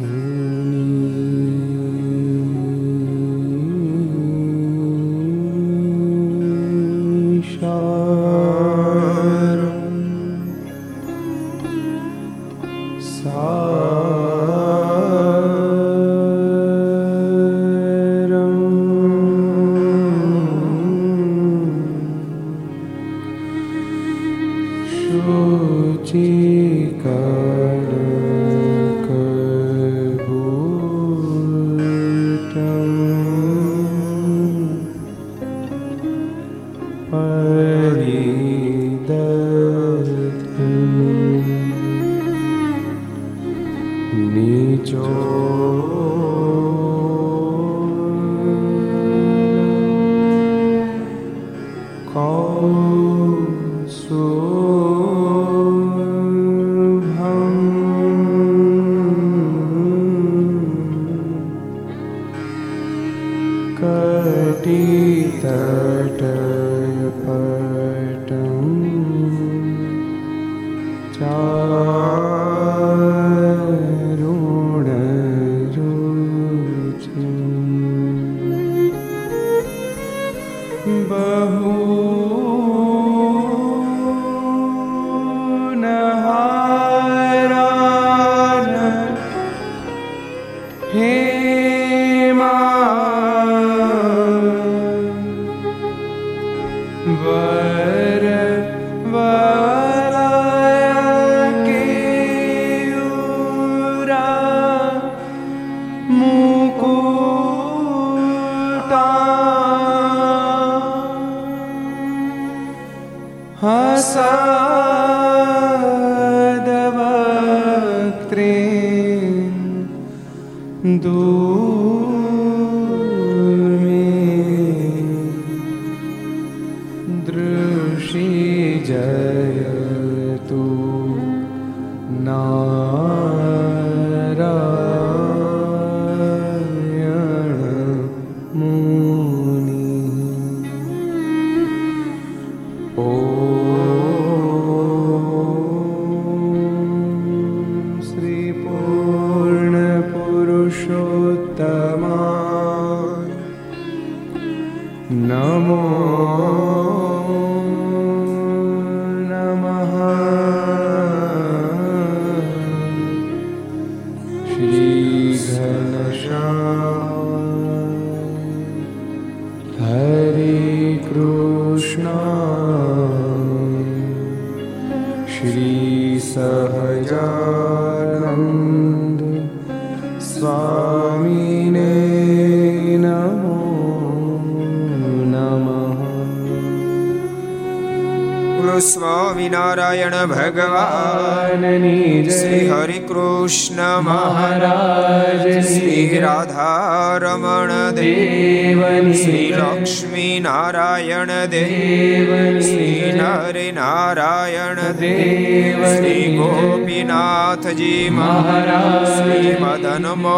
Mm.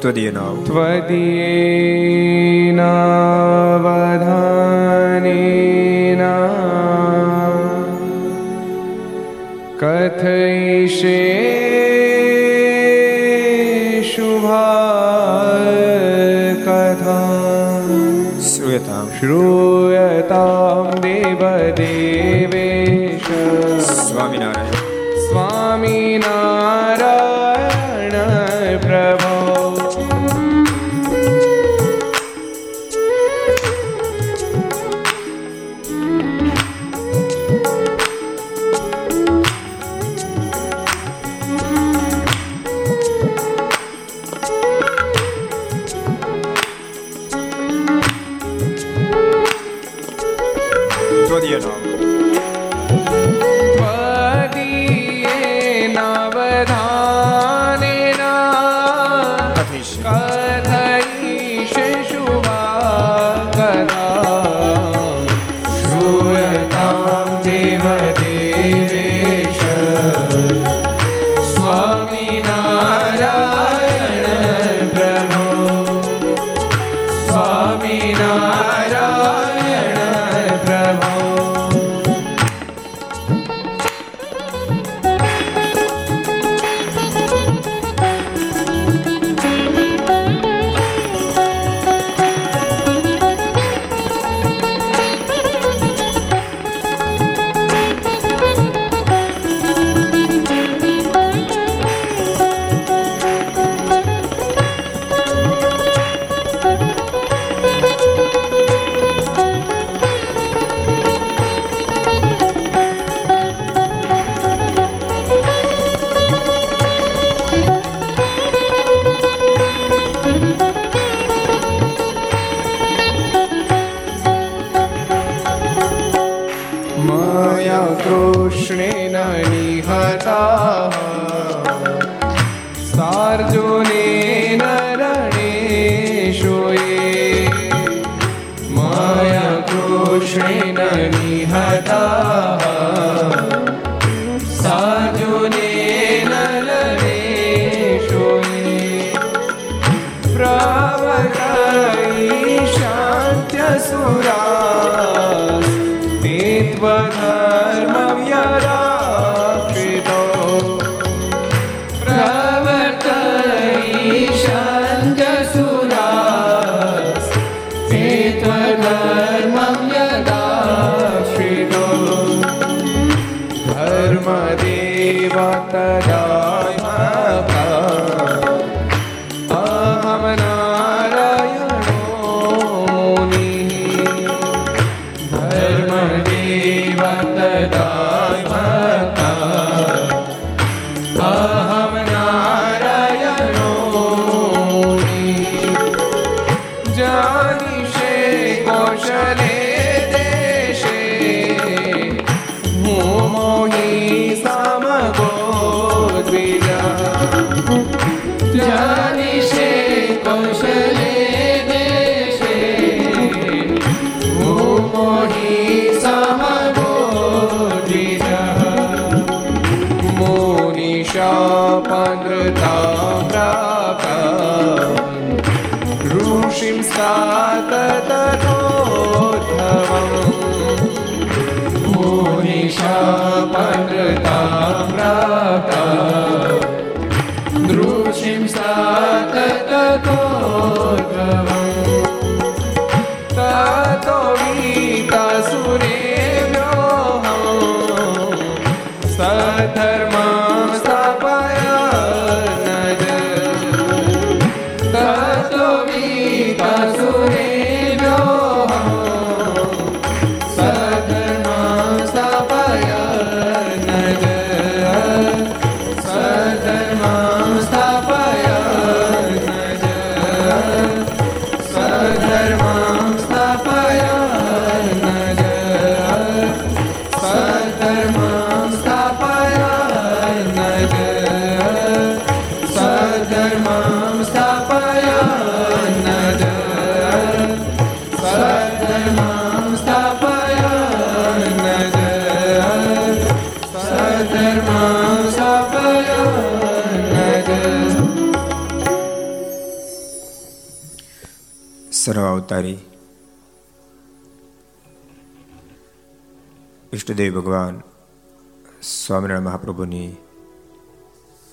ત્વદીયના ત્વદીયના કથયિષે શુભા કથા શ્રૂયતામ શ્રૂયતામ અવતારી. ઈષ્ટદેવ ભગવાન સ્વામિનારાયણ મહાપ્રભુની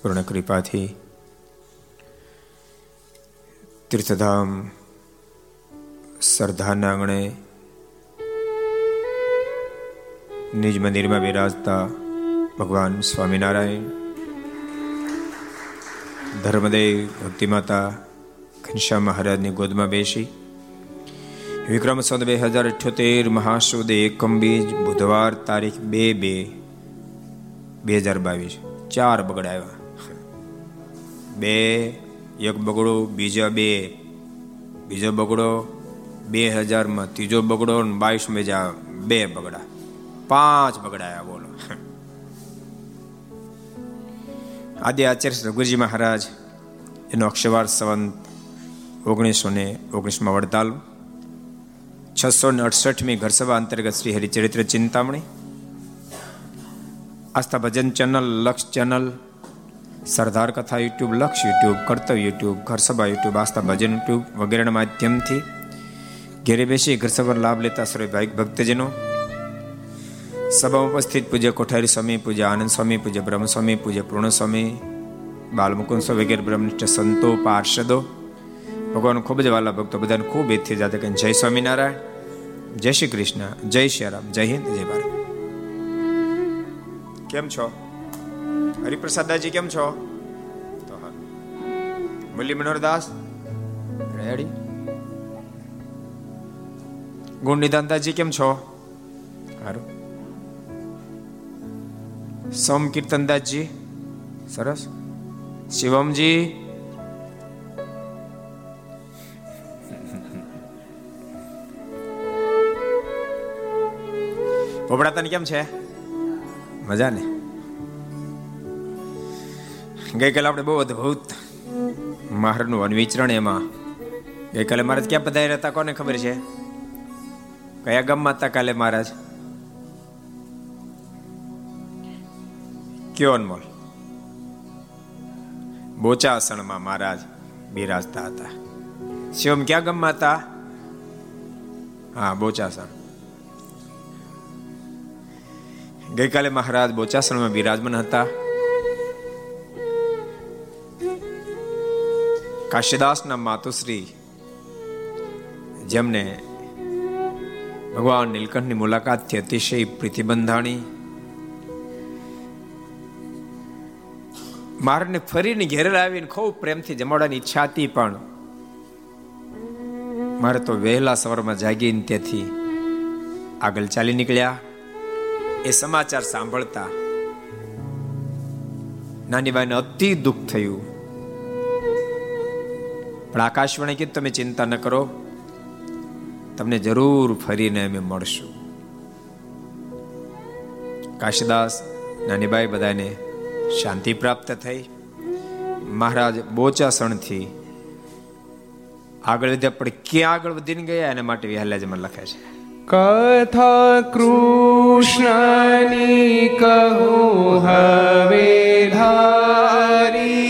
પૂર્ણ કૃપાથી તીર્થધામ સરદારના આંગણે નિજ મંદિરમાં બિરાજતા ભગવાન સ્વામિનારાયણ, ધર્મદેવ ભક્તિમાતા ઘનશ્યામ મહારાજની ગોદમાં બેસી વિક્રમ સંત બે હજાર અઠ્યોતેર મહાસુદ એકમ બીજ બુધવાર તારીખ બે બે બે હજાર બાવીસ. ચાર બગડ આવ્યા. બે, એક બગડો, બીજા બે, બીજો બગડો, બે હજારમાં ત્રીજો બગડો ને બાવીસ મેજા બે બગડા. પાંચ બગડાયા બોલો. આદિ આચાર્ય રઘુજી મહારાજ, એનો અક્ષવાર સંવંત ઓગણીસો ને ઓગણીસમાં વડતાલ. છસો ને અડસઠમી ઘરસભા અંતર્ગત Shri Haricharitra Chintamani Aastha Bhajan channel Laksh channel Sardar Katha YouTube Laksh YouTube Kartavya YouTube Gharsabha YouTube Aastha Bhajan YouTube વગેરેના માધ્યમથી ઘેરે બેસી ઘરસભાનો લાભ લેતા સર્વે ભાઈક ભક્તજનો. સભામાં ઉપસ્થિત પૂજ્ય કોઠારી સ્વામી, પૂજ્ય આનંદ સ્વામી, પૂજ્ય બ્રહ્મ સ્વામી પૂજ્ય પૂર્ણ સ્વામી બાલમુકુંદ સ્વામી વગેરે બ્રહ્મનિષ્ઠ સંતો, પાર્ષદો ભગવાન ખૂબ જ વાલા ભક્તો બધાને ખૂબ એથી જાતે કે જય સ્વામિનારાયણ, જય શ્રી કૃષ્ણ, જય શ્રી રામ, જય હિન્દ, જય ભારત. કેમ છો? હરિપ્રસાદાજી કેમ છો? તો હા. મુરલી મનોહરદાસ, રેડી? ગુણ નિદાનદાજી કેમ છો? સારું સોમ કીર્તનદાસજી સરસ. શિવમજી પોપડા તને કેમ છે? મજા ને ગઈકાલે આપણે બહુ અદભુત મહારનું અનવિચરણ એમાં. ગઈકાલે મહારાજ ક્યાં પધાર્યા હતા? કોને ખબર છે? કયા ગામમાં હતા કાલે મહારાજ? કયો અનમોલ? બોચાસણમાં મહારાજ બિરાજતા હતા. શિવમ ક્યાં ગામમાં હતા? હા બોચાસણ ગઈકાલે મહારાજ બોચાસણમાં બિરાજમાન હતા. કાશીદાસના માતુશ્રી જેમને ભગવાન નીલકંઠની મુલાકાતથી અતિશય પ્રીતિબંધાણી. મારને ફરીને ઘેરે આવીને ખૂબ પ્રેમથી જમાડવાની ઈચ્છા હતી પણ મારે તો વહેલા સવારમાં જાગીને તેથી આગળ ચાલી નીકળ્યા. એ સમાચાર સાંભળતા નાની બાઈને અતિ દુઃખ થયું. પણ આકાશવાણી કીધું, તમે ચિંતા ન કરો, તમને જરૂર ફરીને અમે મળશું. કાશીદાસ, નાનીબાઈ બધાને શાંતિ પ્રાપ્ત થઈ. મહારાજ બોચાસણથી આગળ વધ્યા, પણ ક્યાં આગળ વધીને ગયા, એના માટે વિહલાજમાં લખે છે. કથા કૃષ્ણની કહું હવે ધારી.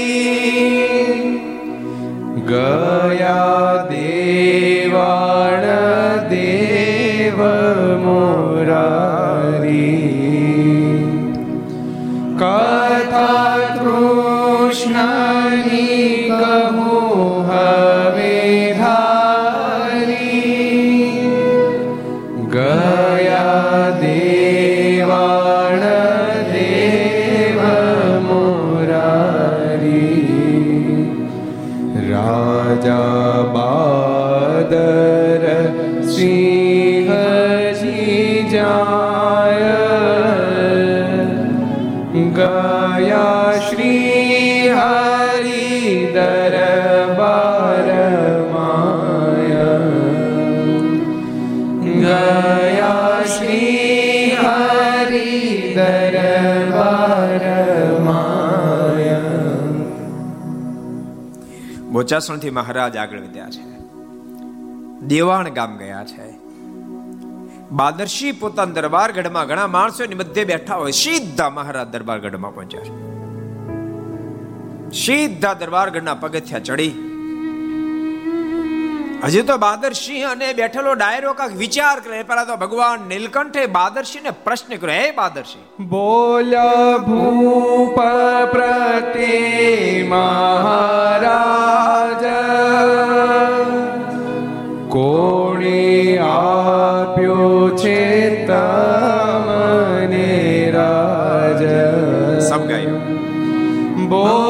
બોચાસણથી મહારાજ આગળ વધ્યા છે. દેવાણ ગામ ગયા છે. બાદરશી પોતાના દરબાર ગઢમાં ઘણા માણસો મધ્ય બેઠા હોય. સીધા મહારાજ દરબાર ગઢમાં પહોંચ્યા છે. સીધા દરબાર ગઢના પગથિયા ચડી હજી તો બાદરસિંહ અને બેઠેલો ડાયરો કાક વિચાર કરે. પેલા તો ભગવાન નીલકંઠે બાદરસિંહને પ્રશ્ન કર્યો હે બાદરસિંહ. બોલ્યા ભૂપ પ્રતિ મહારાજ કોણે આપ્યો છે તમને રાજ? સબ ગાયો બોલ્યા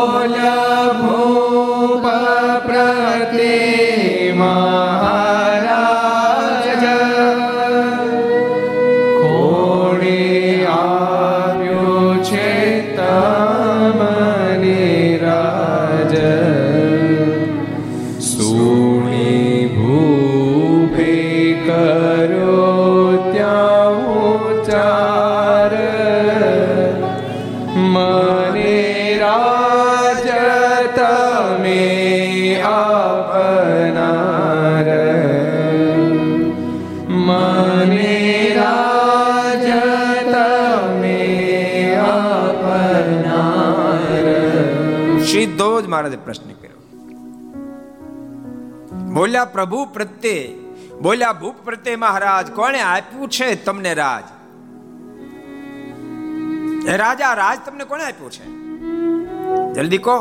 બોલ્યા પ્રભુ પ્રત્યે, બોલ્યા ભૂપ પ્રત્યે મહારાજ, કોણે આપ્યું છે તમને રાજ? રાજા, રાજ તમને કોણે આપ્યું છે? જલ્દી કહો.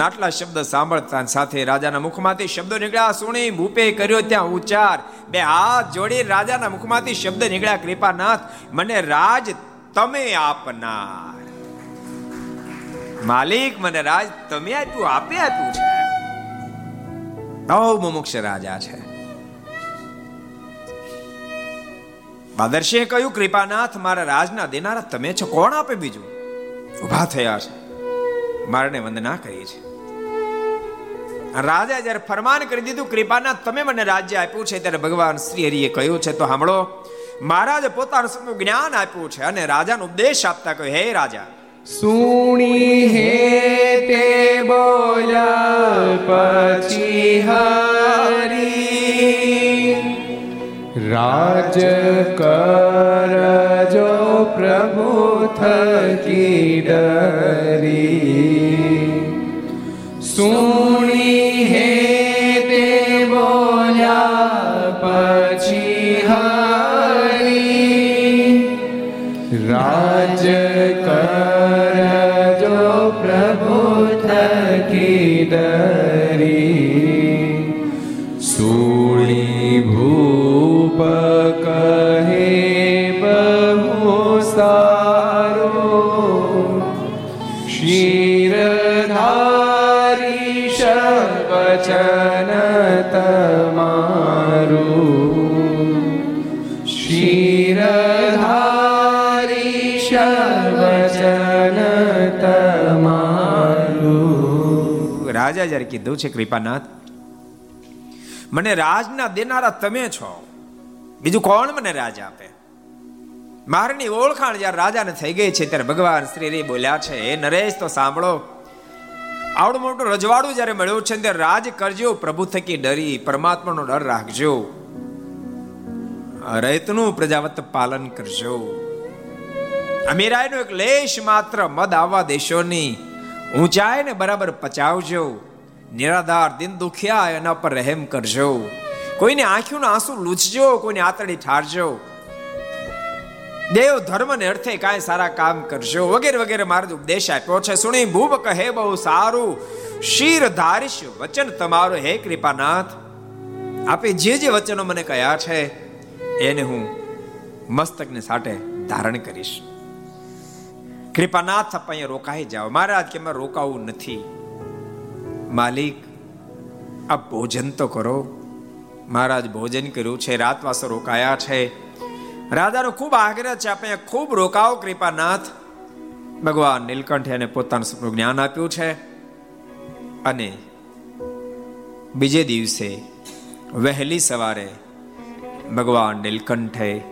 આટલા શબ્દ સાંભળતા સાથે રાજાના મુખમાંથી શબ્દો નીકળ્યા. સુણી, ભૂપે કર્યો ત્યાં ઉચ્ચાર. બે હાથ જોડી રાજાના મુખમાંથી શબ્દ નીકળ્યા, કૃપાનાથ, મને રાજ તમે આપનાર. માલિક, મને રાજ તમે આપ્યું, આપે આપ્યું છે. બહુ મુમુક્ષ રાજા છે. બાદરસિંહે કહ્યું, કૃપાનાથ, મારા રાજના દેનારા તમે છો, કોણ આપે બીજું? ઊભા થયા છે. મારને વંદના કરી છે. રાજા જ્યારે ફરમાન કરી દીધું, કૃપાનાથ, તમે મને રાજ્ય આપ્યું છે, ત્યારે ભગવાન શ્રી હરિએ કહ્યું છે, તો સાંભળો, મહારાજે પોતાનું જ્ઞાન આપ્યું છે અને રાજાનો ઉપદેશ આપતા કહ્યું હે રાજા સુણી હે તે બોલા પછી હરી. રાજ કરજો પ્રભુ થકી ડર. રાજા જયારે કીધું છે, કૃપાનાથ, મને રાજના દેનારા તમે છો. બીજું કોણ મને રાજ આપે? મારની ઓળખાણ જયારે રાજાને થઈ ગઈ છે, ત્યારે ભગવાન શ્રી બોલ્યા છે, હે નરેશ, તો સાંભળો. આવડું મોટું રજવાડું જયારે મળ્યું છે, ત્યારે રાજ કરજો, પ્રભુ થકી ડરી, પરમાત્માનો ડર રાખજો. રૈતનું પ્રજાવત પાલન કરજો. અમીરાયનો એક લેશ માત્ર મદ આવવા દેશોની ઊંચાઈને બરાબર પચાવજો. નિરાધાર દિન દુખિયા એના પર રહેમ કરજો. કોઈને આંખોના આંસુ લૂછજો, કોઈને આતડી ઠારજો. દેવ ધર્મ ને અર્થે કાંઈ સારા કામ કરજો. વગેરે વગેરે મારો ઉપદેશ આપ્યો છે. સુણી, ભૂપ કહે બહુ સારું. શીર ધારીશ, વચન તમારું હે કૃપાનાથ. આપે જે જે વચનો મને કયા છે, એને હું મસ્તકને સાટે ધારણ કરીશ. કૃપાનાથ આપ અહીંયા રોકાઈ જાઓ. મહારાજ કે મેં રોકાવું નથી. માલિક, આપ ભોજન તો કરો. મહારાજ ભોજન કર્યું છે, રાતવાસો રોકાયા છે. રાજાનો ખૂબ આગ્રહ છે, આપણે ખૂબ રોકાવો, કૃપાનાથ. ભગવાન નીલકંઠે એને પોતાનું સપનું જ્ઞાન આપ્યું છે. અને બીજે દિવસે વહેલી સવારે ભગવાન નીલકંઠે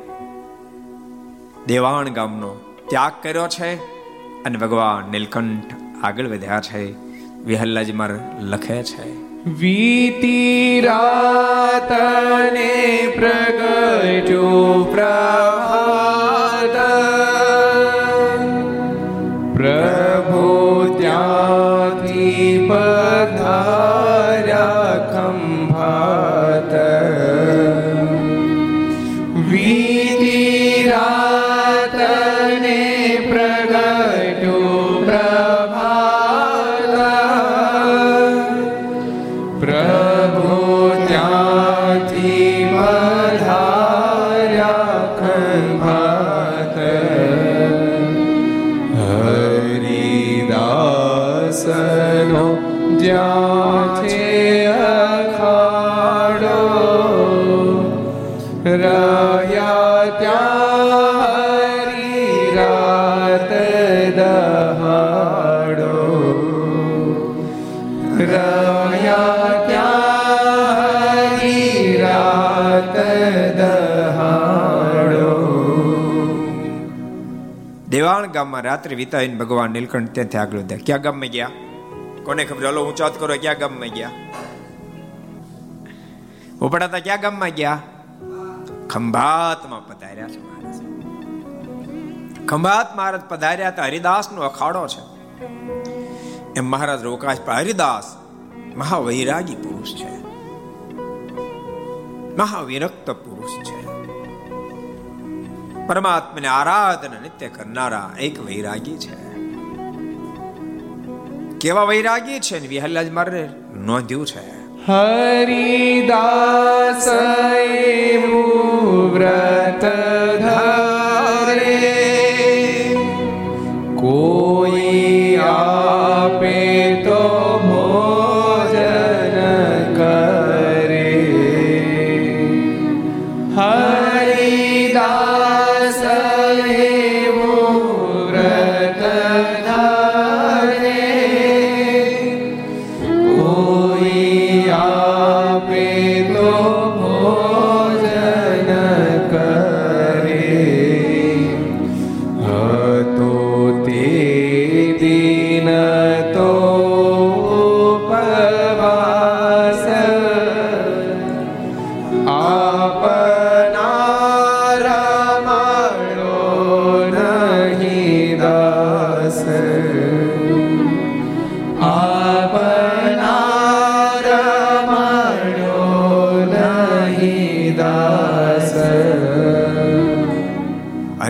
દેવાણ ગામનો ત્યાગ કર્યો છે અને ભગવાન નીલકંઠ આગળ વધ્યા છે. વિહલ્લાજી માર લખે છે. વીતી રાતને પ્રગટ્યો પ્રભાત દેવાણ ગામમાં રાત્રે વિતાવીને ભગવાન નીલકંઠ ત્યાંથી આગળ વધ્યા. ક્યાં ગામમાં ગયા? કોને ખબર? હલો ઊંચો કરો, ક્યાં ગામમાં ગયા? ઉપડાતા ક્યાં ગામમાં ગયા? ખંભાતમાં પધાર્યા છે મહારાજ. ખંભાત મહારાજ પધાર્યા હતા હરિદાસ નો અખાડો છે. એમ મહારાજ રોકાશ પણ હરિદાસ મહાવૈરાગી પુરુષ છે. મહાવિરક્ત પુરુષ છે. પરમાત્માને આરાધના નિત્ય કરનારા એક વૈરાગી છે. કેવા વૈરાગી છે ને વિહલ્લાજ મારે નોંધ્યું છે. હરિદાસ વ્રત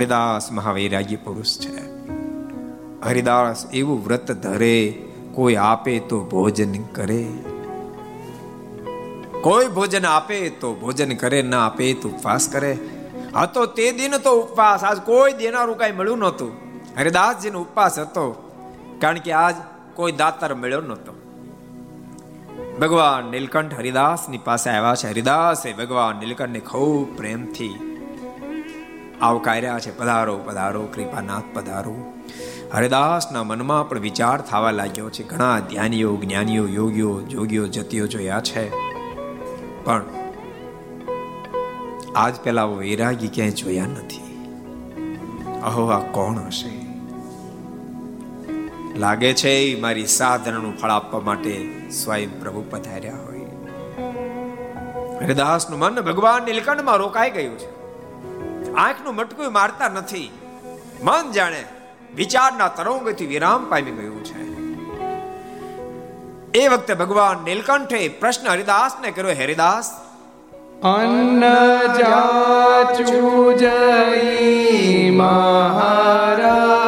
હરિદાસ મહાવૈરાગી પુરુષ છે. હરિદાસ એવું વ્રત ધરે, કોઈ આપે તો ભોજન કરે. કોઈ ભોજન આપે તો ભોજન કરે, ના આપે તો ઉપવાસ કરે. હતો તે દિન તો ઉપવાસ, આજ કોઈ દેનારું કઈ મળ્યું નહોતું. હરિદાસજીનો ઉપવાસ હતો, કારણ કે આજ કોઈ દાતર મળ્યો નહોતો. ભગવાન નીલકંઠ હરિદાસની પાસે આવ્યા છે. હરિદાસે ભગવાન નીલકંઠને ખૂબ પ્રેમથી આવકાર્યા છે. પધારો પધારો, કૃપાનાથ, પધારો. હરિદાસના મનમાં પણ વિચાર થવા લાગ્યો છે. ઘણા ધ્યાનીઓ, જ્ઞાનીઓ, યોગીઓ, જોગીઓ, જતીઓ જોયા છે. પણ આજ પેલા વૈરાગી ક્યાંય જોયા નથી. અહો, આ કોણ હશે? લાગે છે મારી સાધનાનું ફળ આપવા માટે સ્વયં પ્રભુ પધાર્યા હોય. હરિદાસનું મન ભગવાન નીલકંઠમાં રોકાઈ ગયું છે. આંખનું મટકું મારતા નથી. મન જાણે વિચારના તરંગથી વિરામ પામી ગયું છે. એ વખતે ભગવાન નીલકંઠે પ્રશ્ન હરિદાસને કર્યો, હરિદાસ, અન્ન જાચુ મહારાજે.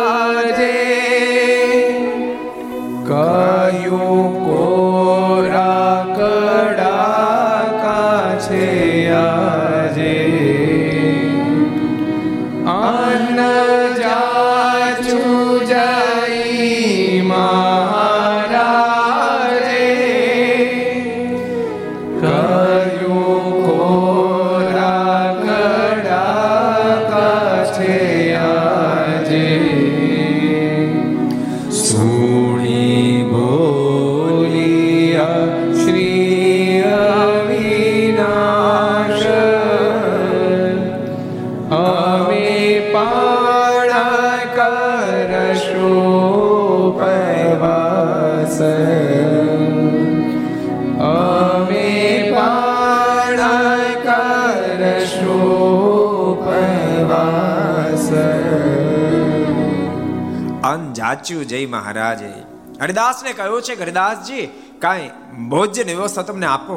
જાચ્યું જય મહારાજે. હરિદાસને કહ્યું છે કે હરિદાસજી, કાંઈ ભોજન વ્યવસ્થા તમને આપો.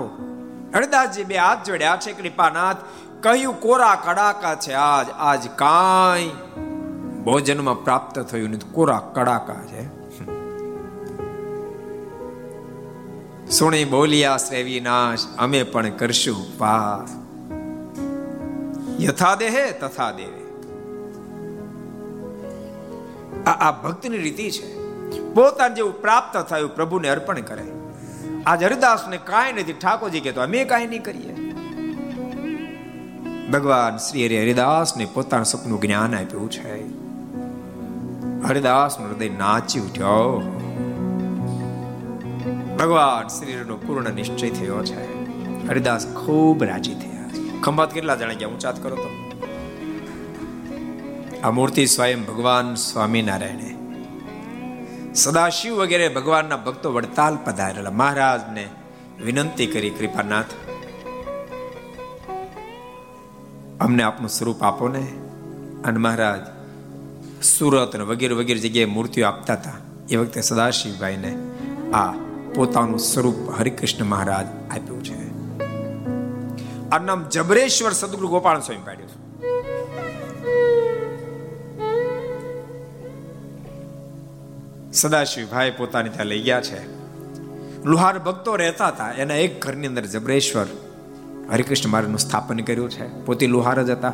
હરિદાસજી બે હાથ જોડ્યા છે, કૃપાનાથ કહ્યું કોરા કડાકા છે આજ? આજ કાંઈ ભોજનમાં પ્રાપ્ત થયું નથી. કોરા કડાકા છે. સુણી બોલિયા શ્રેવી નાશ, અમે પણ કરશું ઉપવાસ યથા દેહે તથા દેવે. આ આ ભક્તની રીતિ છે. પોતાને જેવું પ્રાપ્ત થયું પ્રભુને અર્પણ કરે. આજ હરિદાસને કાંઈ નથી, ઠાકોરજી કહેતો અમે કાંઈ નહીં કરીએ. ભગવાન શ્રી હરિ હરિદાસને પોતાનું સપનું જ્ઞાન આપ્યું છે. હરિદાસ હૃદય નાચી ઉઠ્યો. ભગવાન શ્રીનો પૂર્ણ નિશ્ચય થયો છે. હરિદાસ ખૂબ રાજી થયા ખંભાત કેટલા જણા ગયા? ઊંચાત કરો તો. આ મૂર્તિ સ્વયં ભગવાન સ્વામિનારાયણે. સદાશિવ વગેરે ભગવાનના ભક્તો વડતાલ પધારેલા. મહારાજને વિનંતી કરી, કૃપાનાથ, અમને આપનું સ્વરૂપ આપો ને. અને મહારાજ સુરત વગેરે વગેરે જગ્યાએ મૂર્તિઓ આપતા હતા. એ વખતે સદાશિવભાઈને આ પોતાનું સ્વરૂપ હરિકૃષ્ણ મહારાજ આપ્યું છે. આ નામ જબરેશ્વર સદગુરુ ગોપાલ સ્વામી પાડ્યું છે. સદાશિવભાઈ પોતાને ત્યાં લઈ ગયા છે. લુહાર ભક્તો રહેતા હતા, એના એક ઘરની અંદર જબરેશ્વર હરિકૃષ્ણ મહારાજનું સ્થાપન કર્યું છે. પોતે લુહાર જ હતા.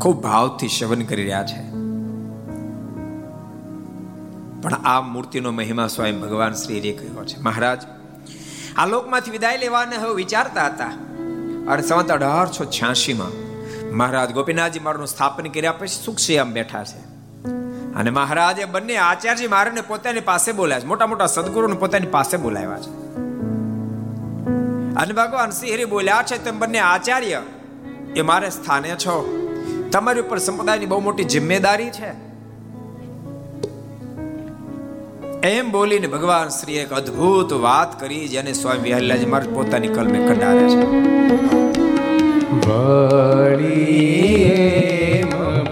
ખૂબ ભાવથી શવન કરી રહ્યા છે. પણ આ મૂર્તિનો મહિમા સ્વયં ભગવાન શ્રી કહ્યો છે. મહારાજ, આ લોકમાંથી વિદાય લેવાને હવે વિચારતા હતા. અને સંવત અઢારસો છ્યાસીમાં મહારાજ ગોપીનાથજી મારું સ્થાપન કર્યા પછી સુખસિયામ બેઠા છે. અને મહારાજે બંને આચાર્યજી મહારાજને પોતાની પાસે બોલાયા છે. મોટા મોટા સદગુરુને પોતાની પાસે બોલાવ્યા છે. અને ભગવાન શ્રી હરિ બોલ્યા છે, તેમ બંને આચાર્ય, એ મારે સ્થાને છો. તમારી ઉપર સંપ્રદાયની બહુ મોટી જિમ્મેદારી છે. એમ બોલીને ભગવાન શ્રી એક અદ્ભુત વાત કરી, જેને સ્વામી વિહલ્લાજી મહારાજ પોતાની કલમે કંડારે છે.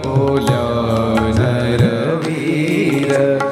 બોલ્યો. Yeah.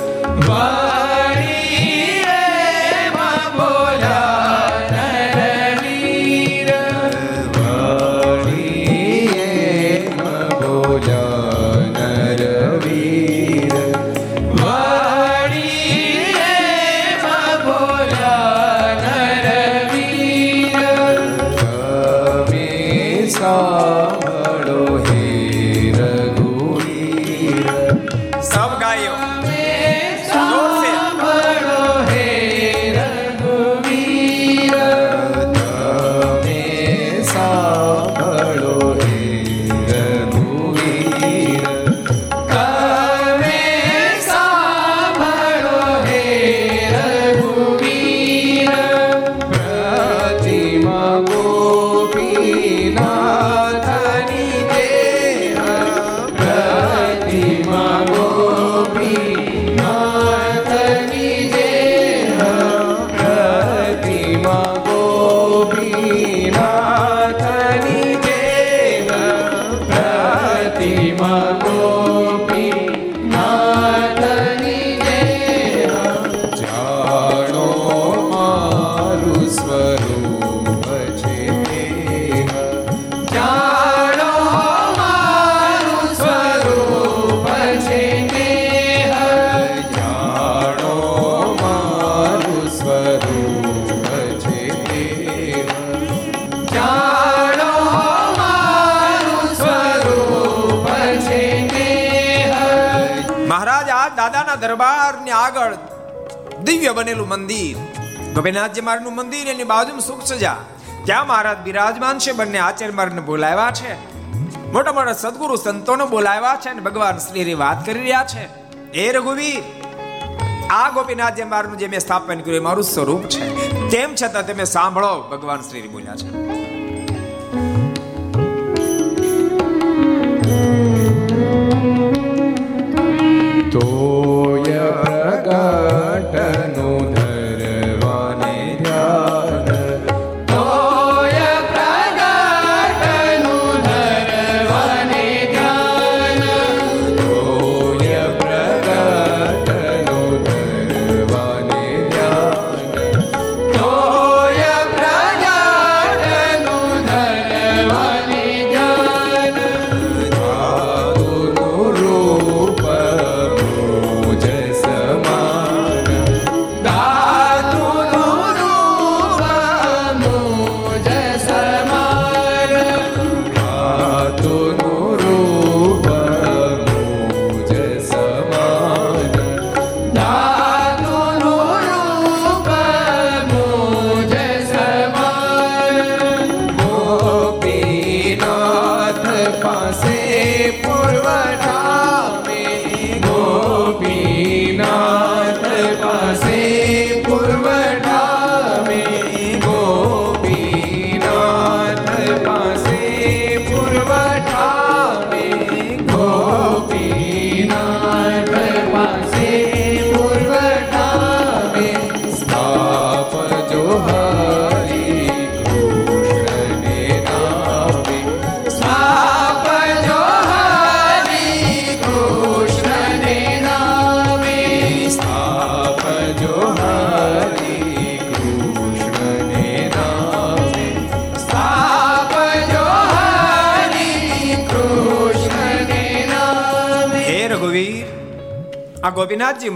બનેલું મંદિર. ગોપીનાથજી મહારાજનું મંદિર, એની બાજુમાં સુખ સજા. ત્યાં મહારાજ બિરાજમાન છે, બંને આચાર્ય મહારાજને બોલાવ્યા છે. મોટા મોટા સદગુરુ સંતોને બોલાવ્યા છે અને ભગવાન શ્રી વાત કરી રહ્યા છે. એ રઘુવીર, આ ગોપીનાથજી મહારાજનું જે મેં સ્થાપન કર્યું, એ મારું સ્વરૂપ છે. તેમ છતાં તમે સાંભળો, ભગવાન શ્રી બોલ્યા છે.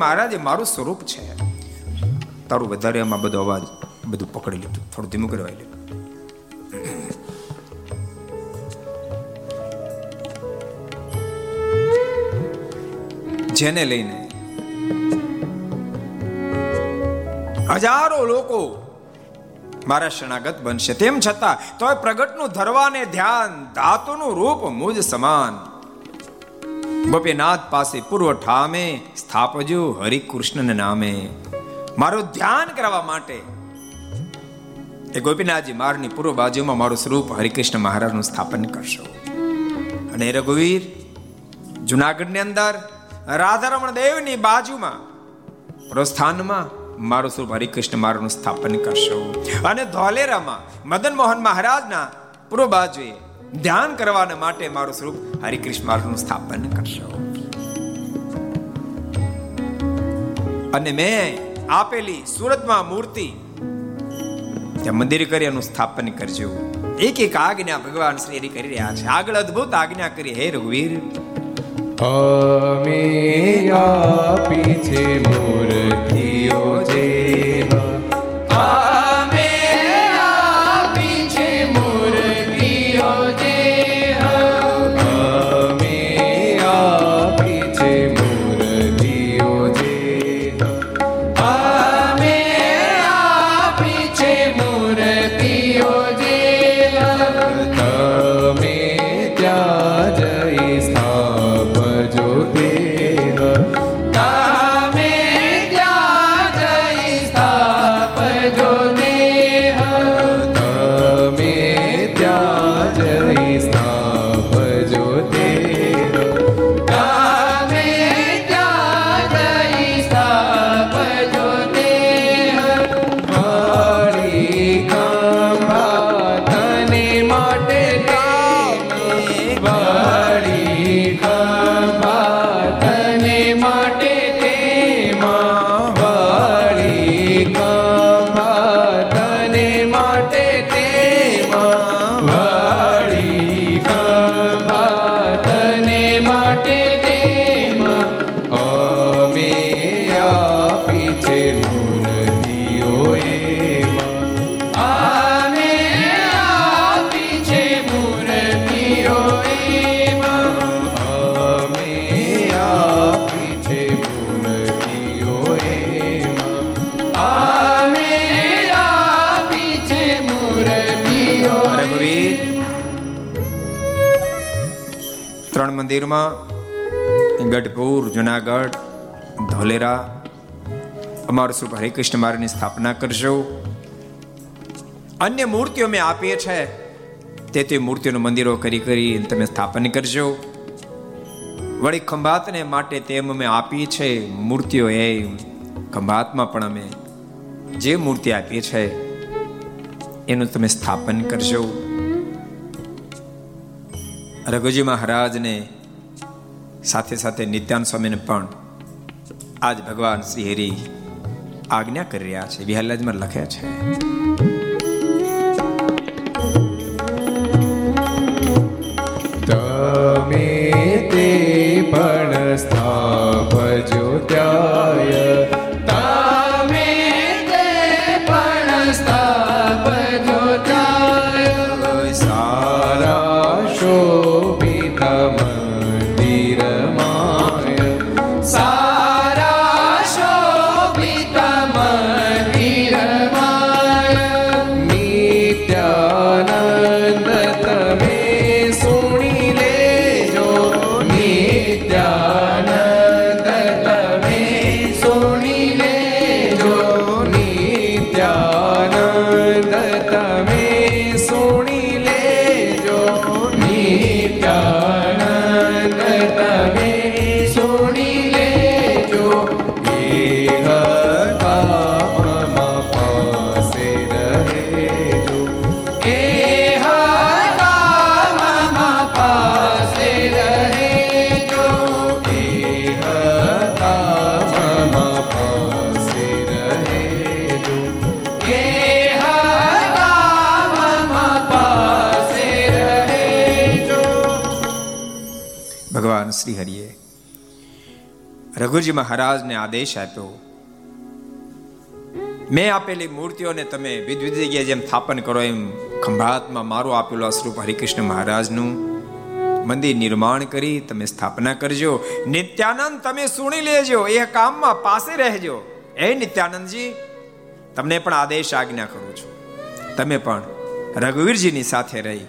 મહારાજ એ મારું સ્વરૂપ છે. તારું વધારે એમાં બધો અવાજ, બધું પકડી લીધું થોડું ધીમું કરવાઈ લીધું જેને લઈને હજારો લોકો મારા શરણાગત બનશે. તેમ છતાં તોય પ્રગટનું ધરવાને ધ્યાન, ધાતુનું રૂપ મુજ સમાન. ગોપીનાથ પાસે પૂર્વ ઠામે સ્થાપજો હરિકૃષ્ણને નામે. મારું ધ્યાન કરવા માટે એ ગોપીનાથજી મારની પૂર્વ બાજુમાં મારું સ્વરૂપ હરિકૃષ્ણ મહારાજનું સ્થાપન કરશો. અને રઘુવીર જુનાગઢની અંદર રાધારમણ દેવની બાજુમાં પ્રસ્થાનમાં મારું સ્વરૂપ હરિકૃષ્ણ મારું સ્થાપન કરશો. અને ધોલેરામાં મદન મોહન મહારાજના પૂર્વ બાજુએ ધ્યાન કરવાના માટે મારું સ્વરૂપ હરિકૃષ્ણ મારું સ્થાપન કરશો. અને મેં આપેલી સુરતમાં મૂર્તિ ત્યાં મંદિર કરી એનું સ્થાપન કરજો. એક એક આજ્ઞા ભગવાન શ્રી હરિ કરી રહ્યા છે. આગળ અદ્ભુત આજ્ઞા કરી. હે રઘુવીર. મૂર્તિઓ જે અમે ગઢપુર, જુનાગઢ, ધોલેરા. અમારું સ્વરૂપ હરિકૃષ્ણ મારની સ્થાપના કરજો. અન્ય મૂર્તિઓ મેં આપીએ છે. તે તે મૂર્તિઓનું મંદિરો કરી કરી તમે સ્થાપન કરજો. વળી ખંભાતને માટે તેમ અમે આપી છે. મૂર્તિઓ એ ખંભાતમાં પણ અમે જે મૂર્તિ આપી છે, એનું તમે સ્થાપન કરજો. રઘુજી મહારાજને સાથે સાથે નિત્યાન સ્વામીને પણ આજ ભગવાન શ્રી હરિ આજ્ઞા કરી રહ્યા છે. વિહલ્લાજમાં લખે છે. રઘુજી મહારાજને આદેશ આપ્યો. મેં આપેલી મૂર્તિઓને તમે વિધ વિધ જગ્યાએ જેમ સ્થાપન કરો એમ ખંભાતમાં મારું આપેલું સ્વરૂપ હરિકૃષ્ણ મહારાજનું મંદિર નિર્માણ કરી તમે સ્થાપના કરજો. નિત્યાનંદ તમે સુણી લેજો, એ કામમાં પાસે રહેજો. એ નિત્યાનંદજી, તમને પણ આદેશ આજ્ઞા કરું છું. તમે પણ રઘુવીરજીની સાથે રહી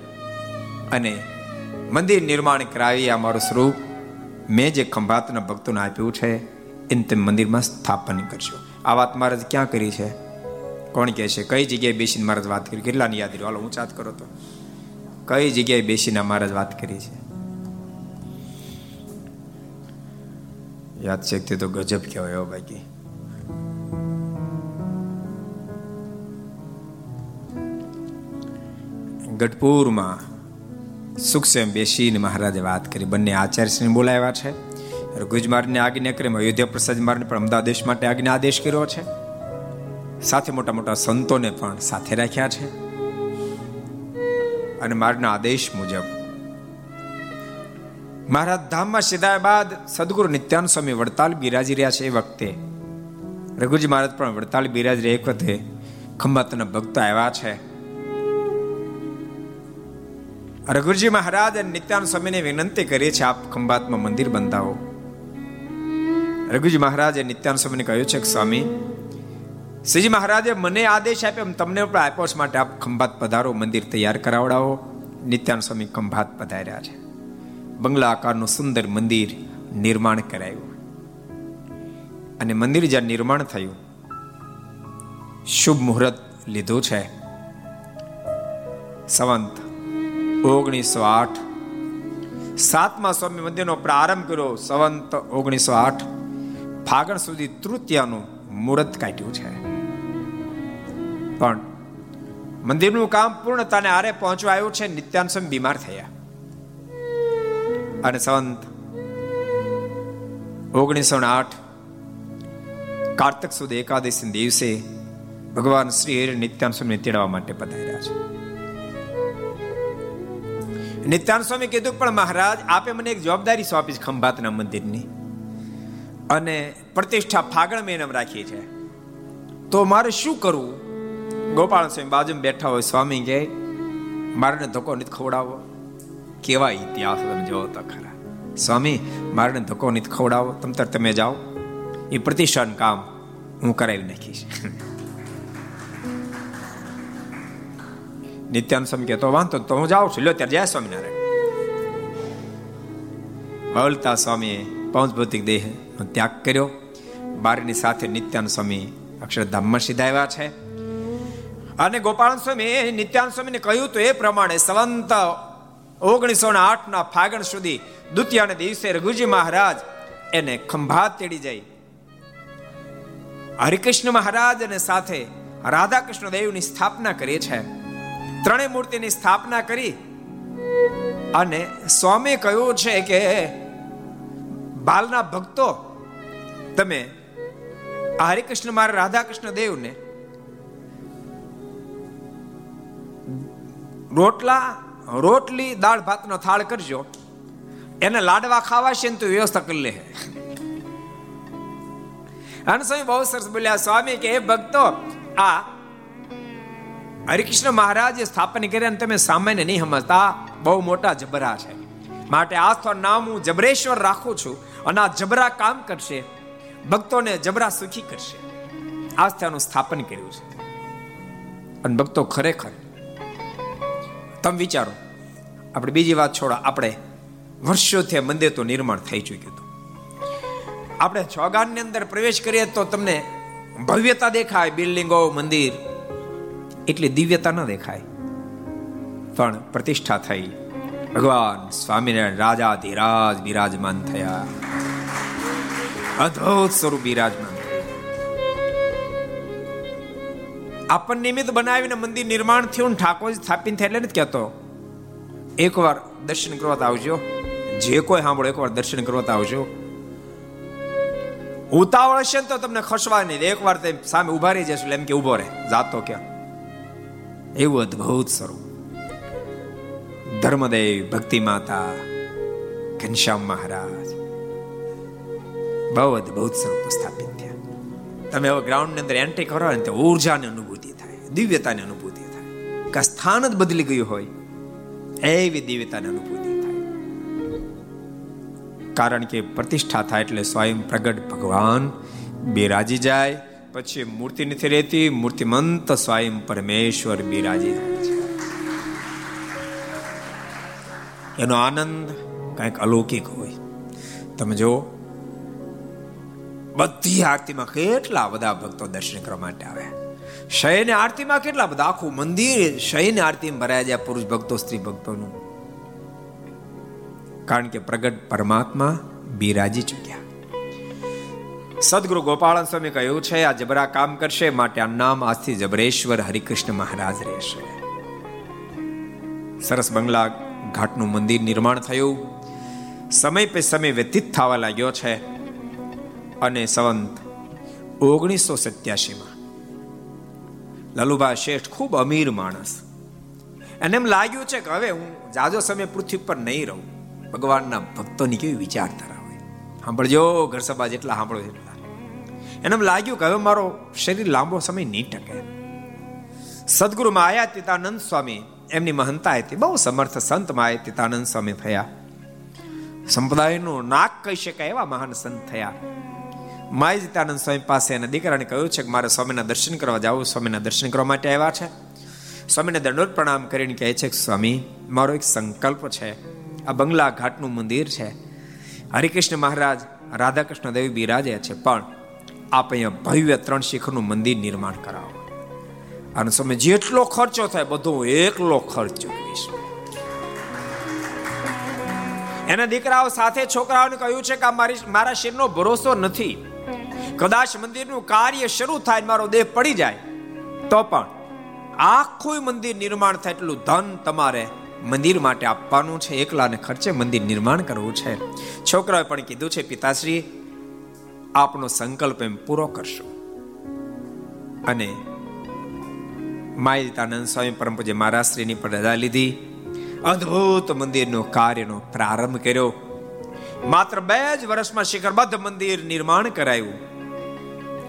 અને મંદિર નિર્માણ કરાવી આ મારું સ્વરૂપ મેં જે ખંભાતના ભક્તોને આપ્યું છે, એને તમે મંદિરમાં સ્થાપન કરશો આ વાત મહારાજ ક્યાં કરી છે? કોણ કહે છે? કઈ જગ્યાએ બેસીને મહારાજ વાત કરી? કેટલાની યાદ રહ્યો? હાલો, હું ચાત કરો તો. કઈ જગ્યાએ બેસીને મહારાજ વાત કરી છે? યાદ શક્તિ તો ગજબ કહેવાય એવો બાકી ગઢપુરમાં સુખસેમ બેસીને મહારાજે વાત કરી. બંને આચાર્યશ્રીને બોલાવ્યા છે. રઘુજમારની આજ્ઞા કરી, અયોધ્યા પ્રસાદ મારને પણ અમદાવાદ માટે આજ્ઞા આદેશ કર્યો છે. સાથે મોટા મોટા સંતોને પણ સાથે રાખ્યા છે. અને મારના આદેશ મુજબ મહારાજ ધામમાં સીધા બાદ સદગુરુ નિત્યાન સ્વામી વડતાલ બિરાજી રહ્યા છે એ વખતે. રઘુજી મહારાજ પણ વડતાલ બિરાજ રહ્યા એક વખતે ખંભાતના ભક્તો આવ્યા છે. રઘુજી મહારાજ અને નિત્યાનંદ સ્વામીને વિનંતી કરીએ છીએ, આપ ખંભાતમાં મંદિર બંધાવો. રઘુજી મહારાજે નિત્યાનંદ સ્વામીને કહ્યું છે કે, સ્વામી, શ્રીજી મહારાજે મને આદેશ આપ્યો તમને પણ આપ્યો છે માટે આપ ખંભાત પધારો, મંદિર તૈયાર કરાવડાવો. નિત્યાનંદ સ્વામી ખંભાત પધાર્યા છે. બંગલા આકારનું સુંદર મંદિર નિર્માણ કરાયું. અને મંદિર જ્યાં નિર્માણ થયું, શુભ મુહૂર્ત લીધું છે. સંવંત ઓગણીસો આઠ. સાતમા સ્વામી મંદિરનો પ્રારંભ કર્યો સંવંત ઓગણીસો આઠ. ફાગણ સુધી તૃતીયાનું મુહૂર્ત કાઢ્યું છે. પણ મંદિરનું કામ પૂર્ણતાને આરે પહોંચવા આવ્યું છે, નિત્યાન સ્વામી બીમાર થયા. અને સંત ઓગણીસો આઠ. કાર્તક સુદ એકાદશી દિવસે ભગવાન શ્રી હરિ નિત્યાન સ્વામી તેડવા માટે પધાર્યા છે. નિત્યાન સ્વામી કીધું પણ મહારાજ, આપે મને એક જવાબદારી સોંપી છે ખંભાતના મંદિરની. અને પ્રતિષ્ઠા ફાગણ મહિનામાં રાખી છે. તો મારે શું કરવું? ગોપાલ સ્વામી બાજુમાં બેઠા હોય, સ્વામી કહે મારે ધક્કો નથી ખવડાવો કેવા ઇતિહાસ તમે જોવો તો ખરા. સ્વામી મારે ધક્કો નથી ખવડાવો તમ તાર તમે જાઓ. એ પ્રતિષ્ઠાનું કામ હું કરાવી નાખીશ. નિત્યાનંદ સ્વામી કહેતો વાંધો તો હું જાઉં છું લ્યો ત્યારે જય સ્વામિનારાયણ બવલતા સ્વામીએ પંચભૌતિક દેહનો ત્યાગ કર્યો બારની સાથે નિત્યાન સ્વામી અક્ષરધામમાં સીધાવ્યા છે અને ગોપાલ સ્વામી નિત્યાન સ્વામીને કહ્યું તો એ પ્રમાણે સવંત ઓગણીસો ને આઠ ના ફાગણ સુધી દ્વિતીય દિવસે રઘુજી મહારાજ એને ખંભાત તેડી જાય હરિકૃષ્ણ મહારાજ અને સાથે રાધા કૃષ્ણ દેવની સ્થાપના કરી છે ત્રણેય મૂર્તિની સ્થાપના કરી. અને સ્વામી કહ્યું છે કે, બાલના ભક્તો, તમે હરિકૃષ્ણ મારા રાધા કૃષ્ણ દેવને રોટલા, રોટલી, દાળ ભાતનો થાળ કરજો. એને લાડવા ખાવા છે ને તો વ્યવસ્થા કરી લે. અને સ્વામી બહુ સરસ બોલ્યા, સ્વામી કે એ ભક્તો, આ હરિકૃષ્ણ મહારાજે સ્થાપન કર્યા અને તમે સામાન્ય નહીં સમજતા. બહુ મોટા જબરા છે. માટે આ તો નામ હું જબરેશ્વર રાખું છું અને આ જબરા કામ કરશે. ભક્તોને જબરા સુખી કરશે. આસ્થાનું સ્થાપન કર્યું છે. અને ભક્તો ખરેખર તમે વિચારો. આપણે બીજી વાત છોડો, આપણે વર્ષોથી મંદિર તો નિર્માણ થઈ ચૂક્યું હતું. આપણે ચોગાનની અંદર પ્રવેશ કરીએ તો તમને ભવ્યતા દેખાય. બિલ્ડિંગો, મંદિર એટલી દિવ્યતા ન દેખાય. પણ પ્રતિષ્ઠા થઈ. ભગવાન સ્વામિનારાયણ રાજા ધીરાજ બિરાજમાન થયા. અદ્ભુત સ્વરૂપ બિરાજમાન આપણ નિમિત્ત બનાવીને મંદિર નિર્માણ થયું ઠાકોર સ્થાપિત થયા એટલે નથી કહેતો. એકવાર દર્શન કરવા આવજો. જે કોઈ સાંભળો એકવાર દર્શન કરવા આવજો. ઉતાવળ હશે તો તમને ખસવા નહીં. એકવાર તે સામે ઊભા રહી જશે એમ કે ઊભો રહે. જાતો ક્યાં? એવું અદ્ભુત સ્વરૂપ. ધર્મદેવ ભક્તિ માતા ઘનશ્યામ મહારાજ. બહુ અદભુત સ્વરૂપ સ્થાપિત થયા. તમે હવે ગ્રાઉન્ડની અંદર એન્ટ્રી કરો ને તો ઉર્જાની અનુભૂતિ થાય, દિવ્યતાની અનુભૂતિ થાય. કે સ્થાન જ બદલી ગયું હોય, એવી દિવ્યતાની અનુભૂતિ થાય. કારણ કે પ્રતિષ્ઠા થાય એટલે સ્વયં પ્રગટ ભગવાન બિરાજી જાય પછી મૂર્તિ નથી રહેતી મૂર્તિમંત સ્વયં પરમેશ્વર બિરાજી. એનો આનંદ કંઈક અલૌકિક હોય. તમે જો બધી આરતીમાં કેટલા બધા ભક્તો દર્શન કરવા માટે આવે. શયન આરતીમાં કેટલા બધા, આખું મંદિર શયન આરતીમાં ભરાય જાય પુરુષ ભક્તો, સ્ત્રી ભક્તોનું. કારણ કે પ્રગટ પરમાત્મા બિરાજી ચૂક્યા. સદગુરુ ગોપાળન સ્વામી કહ્યું છે, આ જબરા કામ કરશે, માટે આ નામ આજથી જબરેશ્વર હરિકૃષ્ણ મહારાજ રહેશે. સરસ બંગલા ઘાટનું મંદિર નિર્માણ થયું. સમય પે સમય વ્યતીત થવા લાગ્યો છે અને સંવંત ઓગણીસો સત્યાસીમાં લલુભા શેઠ ખૂબ અમીર માણસ. એને એમ લાગ્યું છે કે હવે હું જાજો સમય પૃથ્વી પર નહીં રહું. ભગવાનના ભક્તોની કેવી વિચારધારા હોય. સાંભળજો, ઘર સભા જેટલા સાંભળો એટલા. એને એમ લાગ્યું કે હવે મારો શરીર લાંબો સમય નહીં ટકે. સદગુરુમાં આયા તિતાનંદ સ્વામી એમની મહંતા હતી. બહુ સમર્થ સંત માયા તિતાનંદ સ્વામી થયા. સંપ્રદાયનું નાક કહી શકાય એવા મહાન સંત થયા. માય તિતાનંદ સ્વામી પાસે એના દીકરાને કહ્યું છે કે મારે સ્વામીના દર્શન કરવા જાવું, સ્વામીના દર્શન કરવા માટે આવ્યા છે. સ્વામીને દંડોત પ્રણામ કરીને કહે છે કે સ્વામી, મારો એક સંકલ્પ છે. આ બંગલા ઘાટનું મંદિર છે. હરિકૃષ્ણ મહારાજ રાધાકૃષ્ણ દેવી બિરાજે છે. પણ આપ અહીંયા ભવ્ય ત્રણ શિખરનું મંદિર નિર્માણ કરાવો. અને સમય જેટલો ખર્ચો થાય, બધો એકલો ખર્ચ ચૂકવીશ એના દીકરાઓ સાથે છોકરાઓને કહ્યું છે કે મારી મારા શરીરનો ભરોસો નથી. કદાચ મંદિરનું કાર્ય શરૂ થાય મારો દેહ પડી જાય, તો પણ આખું મંદિર નિર્માણ થાય એટલું ધન તમારે મંદિર માટે આપવાનું છે. એકલાને ખર્ચે મંદિર નિર્માણ કરવું છે. છોકરાએ પણ કીધું છે, પિતાશ્રી આપનો સંકલ્પ એમ પૂરો કરશો. અને માયતાનંદ સ્વામી પરમ પૂજ્ય મહારાષ્ટ્રીની પણ રજા લીધી. અદ્ભુત મંદિરનો કાર્યનો પ્રારંભ કર્યો. માત્ર બે જ વર્ષમાં શિખરબદ્ધ મંદિર નિર્માણ કરાયું.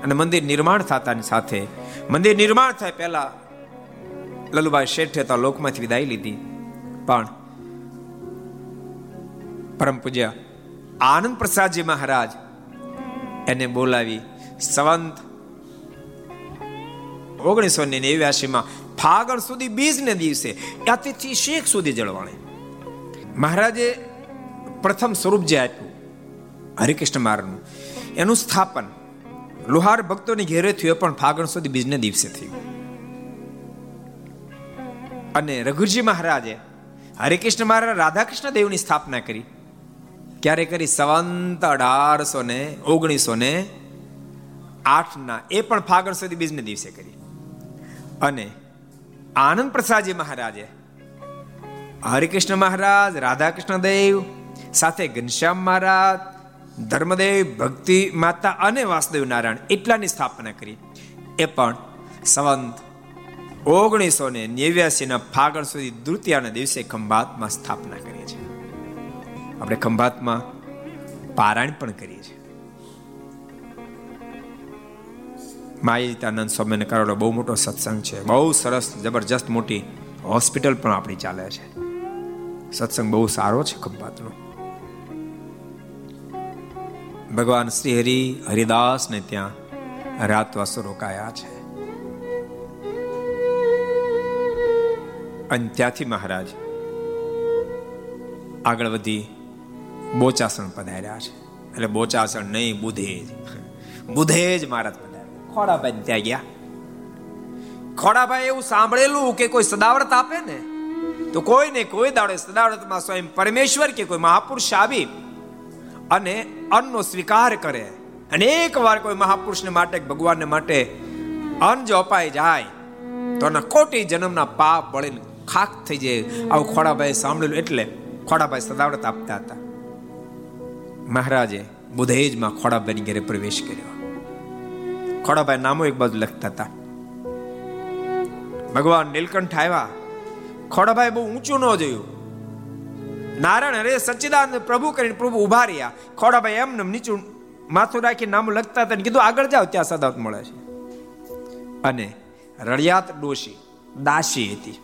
અને મંદિર નિર્માણ થતાની સાથે મંદિર નિર્માણ થાય પહેલા લલુભાઈ શેઠે તો લોકમાંથી વિદાય લીધી. પણ પરમ પૂજ્ય આનંદ પ્રસાદજી મહારાજ એને બોલાવી. સંવંત ઓગણીસો ને નેવ્યાસી માં ફાગણ સુધી બીજ ને દિવસે અતિથિ શેખ સુધી જળવાણે. મહારાજે પ્રથમ સ્વરૂપ જે આપ્યું, હરિકૃષ્ણ મારનું, એનું સ્થાપન લુહાર ભક્તોની ઘેરે થયું પણ ફાગણ સુધી બીજને દિવસે થયું. અને રઘુજી મહારાજે હરિકૃષ્ણ મહારાજ રાધાકૃષ્ણ દેવની સ્થાપના કરી. ક્યારે કરી? સંવંત અઢારસો ને ઓગણીસો ને આઠ ના એ પણ ફાગણ સુધી બીજને દિવસે કરી. અને આનંદ પ્રસાદજી મહારાજે હરિકૃષ્ણ મહારાજ, રાધાકૃષ્ણ દેવ, સાથે ઘનશ્યામ મહારાજ, ધર્મદેવ, ભક્તિ માતા અને વાસુદેવ નારાયણ એટલાની સ્થાપના કરી. એ પણ સંવંત ઓગણીસો ને નેવ્યાસી ના ફાગણ સુધી દ્વિતીયાના દિવસે ખંભાતમાં સ્થાપના કરી છીએ આપણે ખંભાતમાં પારાયણ પણ કરીએ છીએ. માયિતાનંદ સ્વામીને કરેલો બહુ મોટો સત્સંગ છે. બહુ સરસ, જબરજસ્ત મોટી હોસ્પિટલ પણ આપણી ચાલે છે. સત્સંગ બહુ સારો છે ખંભાતનો. ભગવાન શ્રી હરિ હરિદાસ ને ત્યાં રાતવાસો રોકાયા છે. અને ત્યાંથી મહારાજ આગળ વધી બોચાસણ પધાર્યા છે. એટલે બોચાસણ નહીં, બુધેજ. બુધેજ મહારાજ પધાર્યા. ખોડાભાઈ ત્યાં ગયા. ખોડાભાઈ એવું સાંભળેલું કે કોઈ સદાવરત આપે ને, તો કોઈ ને કોઈ દાડે સદાવર્તમાં સ્વયં પરમેશ્વર કે કોઈ મહાપુરુષ આવી અને અન્નનો સ્વીકાર કરે. અને એક વાર કોઈ મહાપુરુષને માટે, ભગવાનને માટે અન્ન જો અપાઈ જાય, તો એના કોટી જન્મના પાપ બળીને ખાક થઈ જાય. આવું ખોડાભાઈ સાંભળેલું એટલે ખોડાભાઈ સદાવડત આપતા હતા. મહારાજે બુધેજમાં ખોડાભાઈની ઘરે પ્રવેશ કર્યો. ખોડાભાઈ નામો એક બાજુ લખતા હતા. ભગવાન નીલકંઠ આવ્યા. ખોડાભાઈ બહુ ઊંચું ન જોયું. નારાયણ અરે સચ્ચિદાનંદ પ્રભુ કરીને પ્રભુ ઊભા રહ્યા. ખોડાભાઈ એમને નીચું માથું રાખી નામ લખતા હતા કીધું, આગળ જાઓ, ત્યાં સદાવત મળે છે. અને રળિયાત ડોશી, દાસી હતી.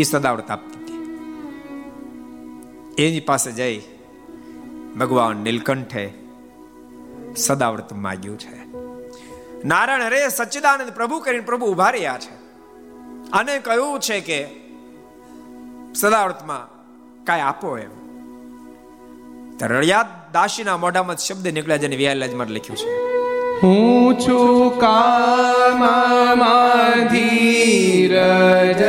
એ સદાવત આપતી હતી. એની પાસે જઈ ભગવાન નીલકંઠે સદાવ્રત માગ્યું છે. નારાયણ રે સચ્ચિદાનંદ પ્રભુ કરીને પ્રભુ ઊભા રહ્યા છે. અને કહ્યું છે કે સદાવ્રતમાં કાંઈ આપો એમ. રળિયાત દાસીના મોઢામાં શબ્દ નીકળ્યા જેને વ્યાલાજમાં લખ્યું છે. હું છું કામમાં ધીરજ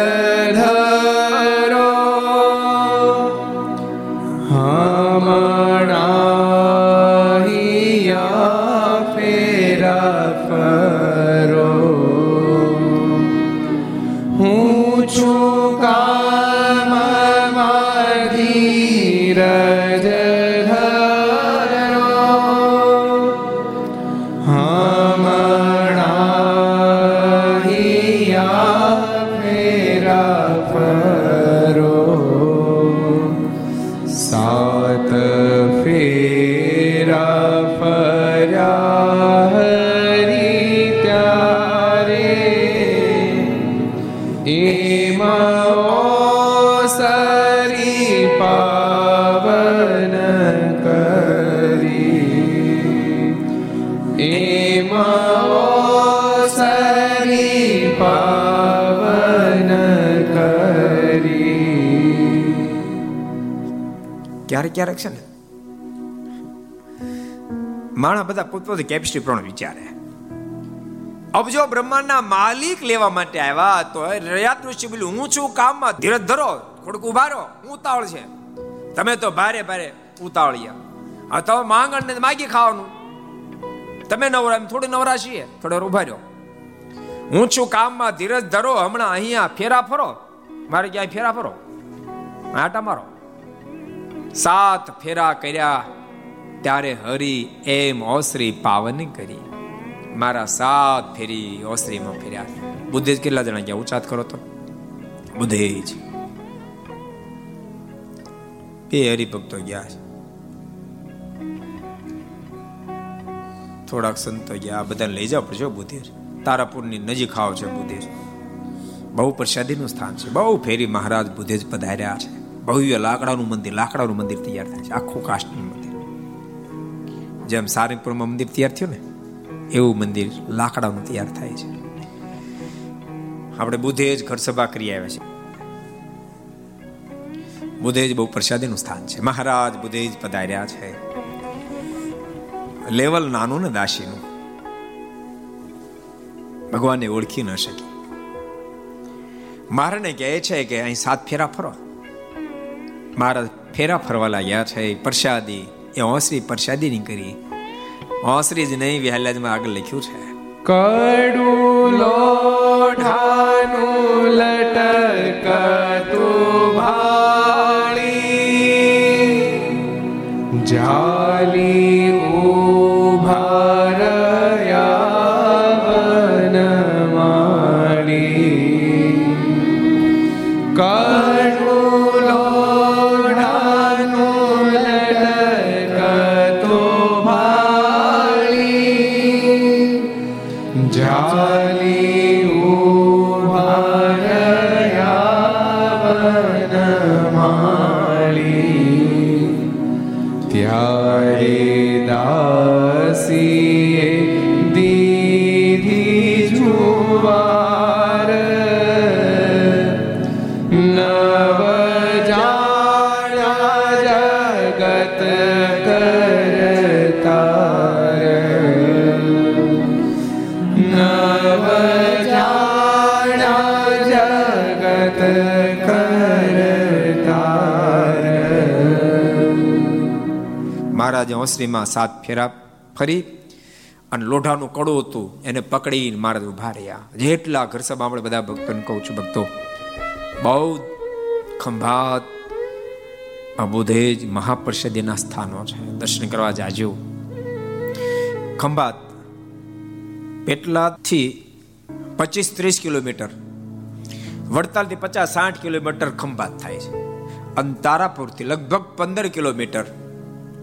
પાવન ક્યારેક ક્યારેક છે ને, માણા બધા પોતપોતે કેપેસિટી પ્રમાણે વિચારે. અબજો બ્રહ્માંડના માલિક લેવા માટે આવ્યા, તો રયાત ઋષિ બોલ્યું, હું છું કામમાં, ધીરજ ધરો, થોડુંક ઊભા રહો હું ઉતાવળ છે. તમે તો ભારે ભારે ઉતાવળિયા. હવે તો માંગણ ને માગી ખાવાનું. તમે નવરા થોડું થોડી નવરા છીએ થોડો ઊભા રહ્યો. હું છું કામમાં ધીરજ ધરો, હમણાં અહીંયા ફેરા ફરો. મારે ક્યાંય ફેરા ફરો? આટા મારો. સાત ફેરા કર્યા, ત્યારે હરી એમ ઓસરી પાવન કરી. મારા સાત ફેરી ઓસરીમાં ફેર્યા. બુદ્ધેજ કેટલા જણા ગયા? ઉચાત કરો તો. બુદ્ધેજ. બે હરિભક્તો ગયા છે. થોડાક સંતો ગયા. બધાને લઈ જાવ પડશે બુદ્ધેજ. તારાપુરની નજીક આવ છે બુધેજ બહુ પ્રસાદીનું સ્થાન છે. બહુ ફેરી મહારાજ બુદ્ધેજ પધાર્યા છે. ભવ્ય લાકડાનું મંદિર લાકડાનું મંદિર તૈયાર થાય છે. આખું કાષ્ટનું મંદિર. જેમ સારંગપુરમાં મંદિર તૈયાર થયું ને, એવું મંદિર લાકડાનું તૈયાર થાય છે. આપણે બુધે જ ઘર સભા કરી આવ્યા છે બુધેજ બહુ પ્રસાદીનું સ્થાન છે. મહારાજ બુધેજ પધાર્યા છે. લેવલ નાનું ને દાસીનું. ભગવાનને ઓળખી ન શકી. મહારાજને કહે છે કે અહીં સાત ફેરા ફરો. મારા ફેરા ફરવા લાગ્યા છે, પ્રસાદી, એ ઓસરી પ્રસાદી ની કરી. ઓસરી જ નહીં વિહાલાજમાં આગળ લખ્યું છે. કડું લોઢાનું લટકતું ભાળી, જાલી મહારાજે સાત ફેરા ફરી અને લોઢાનું કડું હતું, એને પકડીને મહારાજ ઊભા રહ્યા. જેટલા ઘર સભા આપણે બધા ભક્તોને કહું છું, ભક્તો બહુ ખંભાત અબુધેજ મહાપરિષદના સ્થાનો છે. દર્શન કરવા જાજો. ખંભાત પેટલાથી પચીસ ત્રીસ કિલોમીટર, વડતાલથી પચાસ સાઠ કિલોમીટર ખંભાત થાય છે. અને તારાપુરથી લગભગ પંદર કિલોમીટર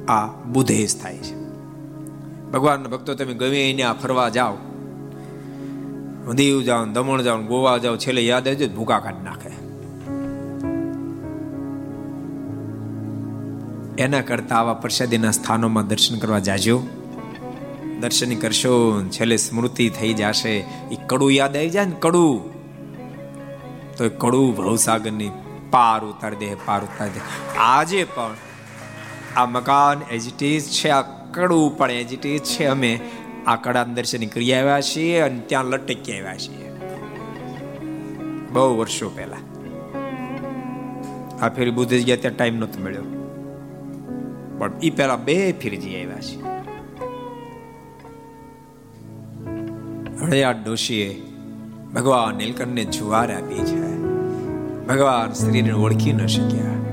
આ બુધેજ થાય છે. ભગવાનના ભક્તો, તમે ગમે આ ફરવા જાઓ, દીવ જાઓ દમણ જાઓ ગોવા જાઓ, છેલ્લે યાદ આવજો ભૂકા કાઢી નાખે. એના કરતા આવા પ્રસાદીના સ્થાનોમાં દર્શન કરવા જાજો. દર્શન કરશો છેલ્લે સ્મૃતિ થઈ જશે. એ કડું યાદ આવી જાય ને કડું, તો એ કડું ભવસાગરની પાર ઉતાર દે, પાર ઉતારી દે. આજે પણ આ મકાન એજિટીઝ છે આ કડું પણ એજિટીઝ છે અમે આ કડા દર્શન કરી આવ્યા છીએ અને ત્યાં લટકી આવ્યા છીએ. બહુ વર્ષો પહેલા. આ ફેરી બુદ્ધિ ગયા, ત્યાં ટાઈમ નહોતો મળ્યો. પણ એ પહેલા બે ફેરી જઈ આવ્યા છે. હળિયા ડોશીએ ભગવાન નીલકંઠને જુવાર આપી છે. ભગવાન સ્ત્રીને ઓળખી ન શક્યા.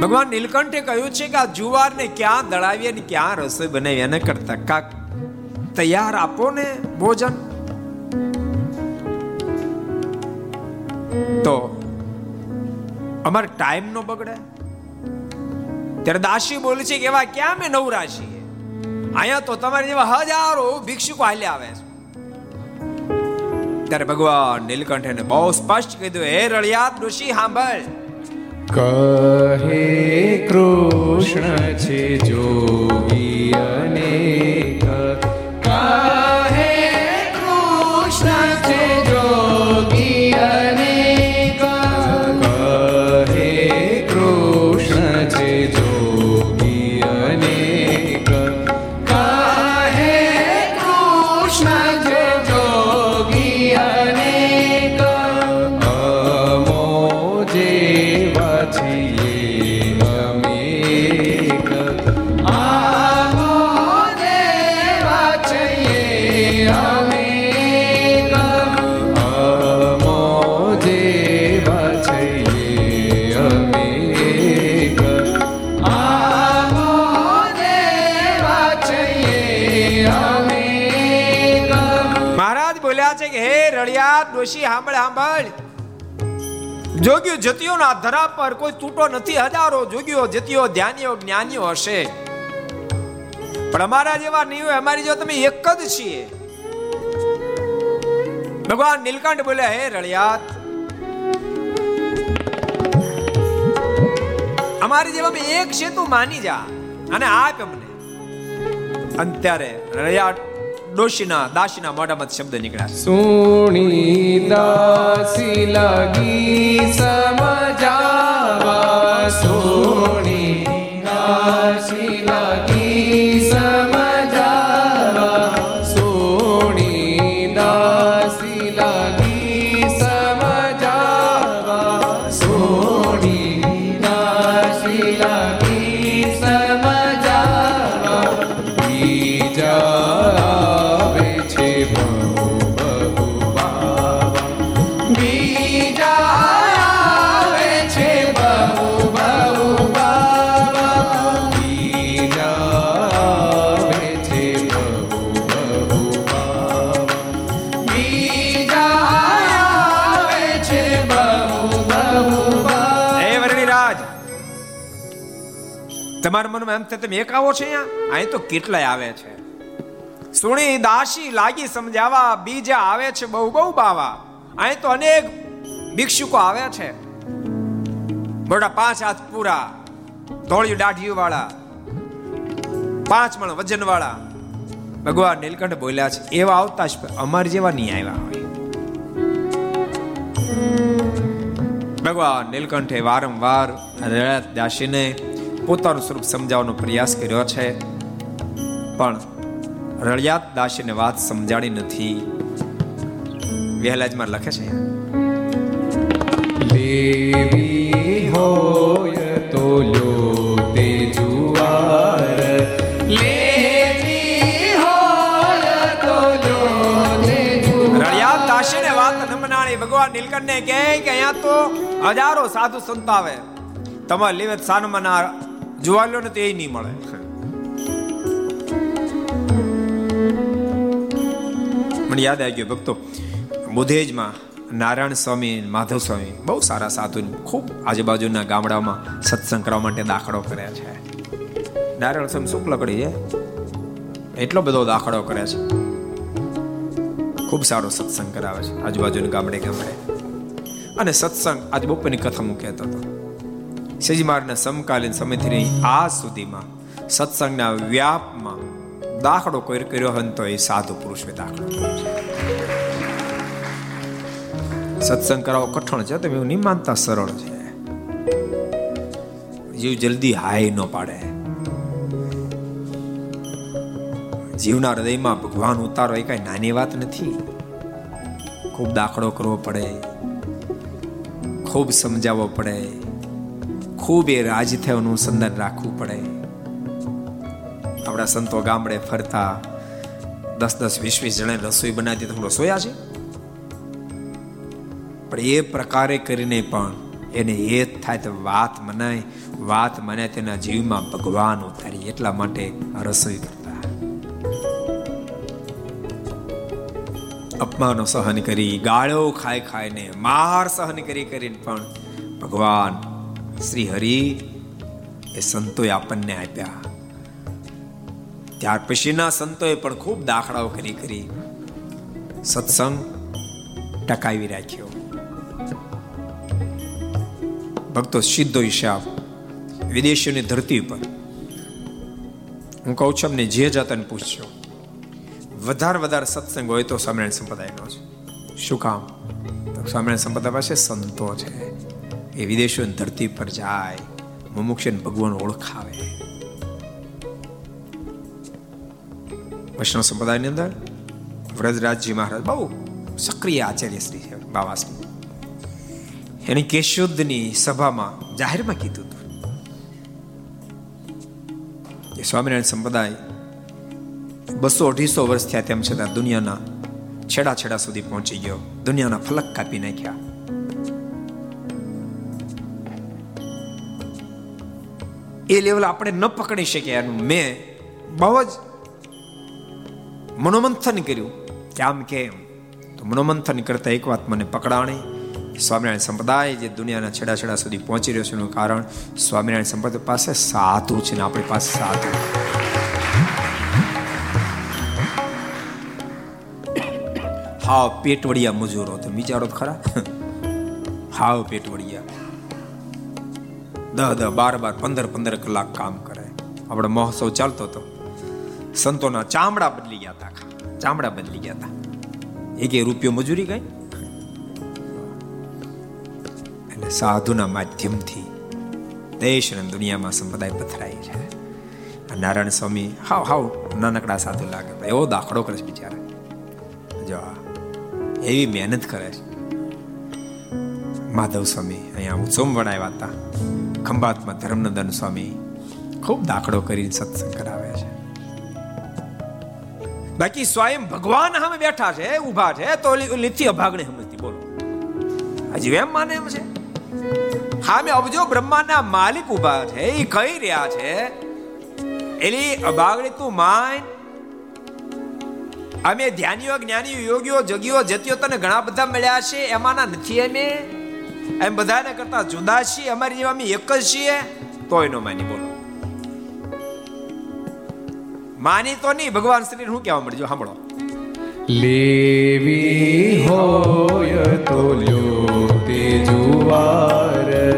ભગવાન નીલકંઠે કહ્યું છે કે આ જુવારને ક્યાં દળાવીએ ને ક્યાં રસોઈ બનાવી એને કરતા. કાક તૈયાર આપો ને ભોજન. તો અમારે ટાઈમ નો બગડે. ત્યારે દાસી બોલે છે કે એવા ક્યાં મેં નવરા છીએ અહીંયા તો તમારે જેવા હજારો ભિક્ષુકો હાલ્યા આવે છે. ત્યારે ભગવાન નીલકંઠે બહુ સ્પષ્ટ કીધું હે રળિયાત ઋષિ સાંભળ કહે કૃષ્ણ છે જોગી અનેક. ડોશી સાંભળ સાંભળ જોગીઓ જતીઓના ધરા પર કોઈ તૂટો નથી, હજારો જોગ્યો જતીઓ ધ્યાનીઓ, જ્ઞાનીઓ હશે. પણ અમારા જેવા નહીં હોય અમારી જો તમે એક જ છીએ. ભગવાન નીલકંઠ બોલ્યા, હે રળિયાત, અમારી જેવા એક છે, તું માની જા. અને આપ અમને. અને ત્યારે ડોશીના દાસીના મોઢામાં શબ્દ નીકળ્યા. સુણી દાસી લાગી સમજાવા સુણી દાસી લાગી તમારા મનમાં એમ થાય તમે એક આવો છો અહીંયા? અહીં તો કેટલાય આવે છે. સુણી દાસી લાગી સમજાવા, બીજા આવે છે બહુ બહુ બાવા. અહીં તો અનેક ભિક્ષુકો આવ્યા છે. મોટા પાંચ હાથ પૂરા, ધોળિયું દાઢીયું વાળા, પાંચ મણ વજન વાળા. ભગવાન નીલકંઠ બોલ્યા છે, એવા આવતા જ અમાર જેવા નહીં આવ્યા હોય. ભગવાન નીલકંઠે વારંવાર રળિયાત દાસીને પોતાનું સ્વરૂપ સમજાવવાનો પ્રયાસ કર્યો છે, પણ રળિયાત દાસીને વાત સમજાણી નથી. વહેલાજમાં લખે છે લેવી હોય ભગવાન નીલકંઠને કહે કે તો હજારો સાધુ સંત આવે. તમારે લેવે સાનમાં ના જોવા લો ને તો એ નહીં મળે. મને યાદ આવી ગયો ભક્તો, બુધેજમાં નારાયણ સ્વામી, માધવ સ્વામી બહુ સારા સાધુ ખૂબ આજુબાજુના ગામડામાં સત્સંગ કરવા માટે દાખલો કર્યા છે. નારાયણ સ્વામી શુક્લ કડી છે? એટલો બધો દાખલો કરે છે. ખૂબ સારો સત્સંગ કરાવે છે આજુબાજુના ગામડે ગામડે. અને સત્સંગ આજ બપોરની કથા હું કહેતો હતો. શિવજી સમકાલીન સમયથી આ સુધીમાં સત્સંગના વ્યાપમાં દાખલો કર્યો હોય તો એ સાધુ પુરુષે દાખલો કર્યો છે. સત્સંગ કરાવો, કઠણ છે, તમે એવું નહીં માનતા, સરળ છે. જીવ જલ્દી હાય ન પાડે. જીવના હૃદયમાં ભગવાન ઉતારો, એ કઈ નાની વાત નથી. ખૂબ દાખલો કરવો પડે. ખૂબ સમજાવવો પડે. ખૂબ એ રાજ થયાનું સંધાન રાખવું પડે. આપણા સંતો ગામડે ફરતા દસ દસ, વીસ વીસ જણા રસોઈ બનાવી તો રસોયા છે? પણ એ પ્રકારે કરીને પણ એને એ થાય તો વાત મનાય, વાત મને તેના જીવમાં ભગવાન ઉતારી એટલા માટે રસોઈ કરતા. અપમાનો સહન કરી, ગાળો ખાઈ ખાઈને, માર સહન કરી કરીને પણ ભગવાન શ્રી હરિ એ સંતોએ આપણને આપ્યા. ત્યાર પછીના સંતોએ પણ ખૂબ દાખલાઓ કરી કરી સત્સંગ ટકાવી રાખ્યો. ભક્તો સીધો હિસાબ વિદેશીઓની ધરતી પર હું કહું છું અમને જે જાતાને પૂછજો વધારે વધારે સત્સંગ હોય તો સ્વામિનારાયણ સંપ્રદાયનો છે શું કામ? તો સ્વામિનારાયણ સંપ્રદાય પાસે સંતો છે. એ વિદેશોની ધરતી પર જાય, મુમુક્ષને ભગવાન ઓળખાવે. વૈષ્ણવ સંપ્રદાયની અંદર વ્રજરાજજી મહારાજ બહુ સક્રિય આચાર્ય શ્રી છે, બાવાશ્રી. એની કેશુદ્ધની સભામાં જાહેરમાં કીધું હતું. સ્વામિનારાયણ સંપ્રદાય બસો અઢીસો વર્ષ થયા તેમ છતાં દુનિયાના છેડા છેડા સુધી પહોંચી ગયો. દુનિયાના ફલક કાપી નાખ્યા. એ લેવલ આપણે ન પકડી શકીએ એનું. મેં બહુ જ મનોમંથન કર્યું. કે આમ કેમ? તો મનોમંથન કરતા એક વાત મને પકડાણી. સ્વામિનારાયણ સંપ્રદાય જે દુનિયાના છેડા છેડા સુધી પહોંચી રહ્યો છે એનું કારણ સ્વામિનારાયણ સંપ્રદાય પાસે સાધુ છે ને આપણી પાસે સાધુ. હાવ પેટવડિયા મજૂરો તમે વિચારો ખરા. હાવ પેટવડિયા. દહ દહ બાર બાર પંદર પંદર કલાક કામ કરે. આપણે મહોત્સવ ચાલતો હતો. સંતોના ચામડા બદલી ગયા હતા. ચામડા બદલી ગયા હતા. એક રૂપિયો મજૂરી ગઈ. સાધુના માધ્યમથી દેશ અને દુનિયામાં સંપ્રદાય પથરાય છે. નારાયણ સ્વામી હાવ હાવ નાનકડા સાધુ લાગે એવો દાખલો કરે છે બિચારા. જો એવી મહેનત કરે છે. માધવ સ્વામી અહીંયા ઉત્સવ વડાવ્યા હતા. ખંભાતમાં ધર્મનંદન સ્વામી ખૂબ દાખલો કરીને સત્સંગ કરાવે છે. બાકી સ્વયં ભગવાન સામે બેઠા છે, ઊભા છે, તો લીથી અભાગણે સમજતી, બોલો. હજી એમ માને એમ છે? સામે અબજો બ્રહ્માના માલિક ઊભા છે એ કહી રહ્યા છે, એલી અભાગણી તું માન. અમે ધ્યાનીઓ, જ્ઞાનીઓ, યોગીઓ, જગીઓ, જતીઓ તને ઘણા બધા મળ્યા છે, એમાંના નથી અમે. એમ બધાને કરતા જુદા છીએ, અમારી જેવા અમે એક જ છીએ. તોય નો માની, બોલો. માની તો નહીં, ભગવાન શ્રી શું કહેવા મળજો સાંભળો. લેવી હોય તો લ્યો તે જુવાર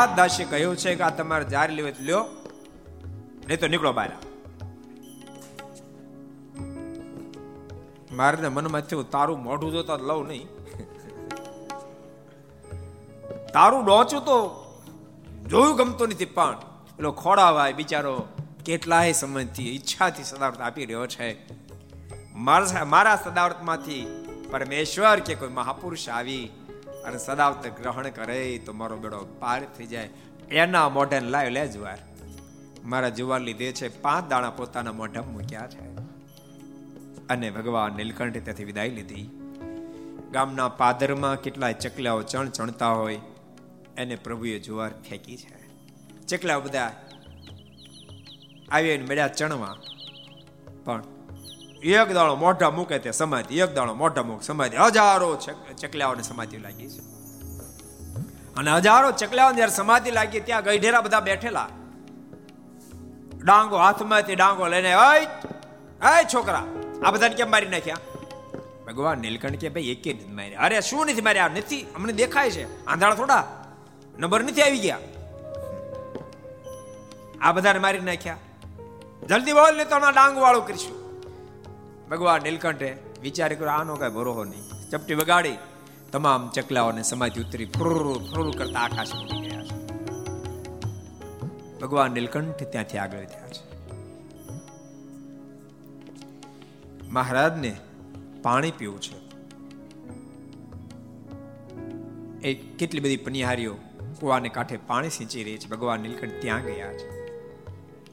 પાણી રડિયાદ દાસે કહ્યું છે કે આ તમારે જાર લેવે લ્યો. નહીં તો નીકળો બહાર. મારે મનમાં થયું તારું મોઢું જોતા લઉં નહીં. તારું ડોચું તો જોયું ગમતું નથી પણ પેલો ખોડાવાય બિચારો કેટલાય સમયથી ઈચ્છાથી સદાવર્ત આપી રહ્યો છે. મારા મારા સદાવર્તમાંથી પરમેશ્વર કે કોઈ મહાપુરુષ આવી અને સદાવત ગ્રહણ કરે તો મારો બેડો પાર થઈ જાય. એના મોઢે લાવ લે જુવાર. મારા જુવાર લીધે છે પાંચ દાણા પોતાના મોઢા મૂક્યા છે. અને ભગવાન નીલકંઠે ત્યાંથી વિદાય લીધી. ગામના પાદરમાં કેટલાય ચકલાઓ ચણ ચણતા હોય, એને પ્રભુએ જુવાર ફેંકી છે. ચકલાઓ બધા આવી મળ્યા ચણવા પણ એક દાણો મોઢા મૂકે તે સમાધિ, એક દાણો મોઢા મૂકે સમાધિ. હજારો ચકલાઓને સમાધિ લાગી છે. અને હજારો ચકલાઓ જયારે સમાધિ લાગી ત્યાં ગઈઢેરા બધા બેઠેલા. ડાંગો હાથમાંથી ડાંગો લઈને, અય છોકરા. આ બધાને કેમ મારી નાખ્યા? ભગવાન નીલકંઠ કે, ભાઈ, એકે નથી માર્યા અરે, શું નથી માર્યા? નથી. અમને દેખાય છે. આંધળા થોડા. નંબર નથી આવી ગયા. આ બધાને મારી નાખ્યા. જલ્દી બોલ ને તો ડાંગ વાળું કરીશું. ભગવાન નીલકંઠે વિચાર કર્યો, આનો કઈ ભરોહો નહીં. ચપટી વગાડી, તમામ ચકલાઓને સમાધિ ઉતરી ફ્રુર ફ્રુર કરતા આકાશ ઉડી ગયા છે. ભગવાન નીલકંઠ ત્યાંથી આગળ થયા છે. મહારાજને પાણી પીવું છે. એ કેટલી બધી પનિહારીઓ કુવાને કાંઠે પાણી સિંચી રહી છે. ભગવાન નીલકંઠ ત્યાં ગયા છે.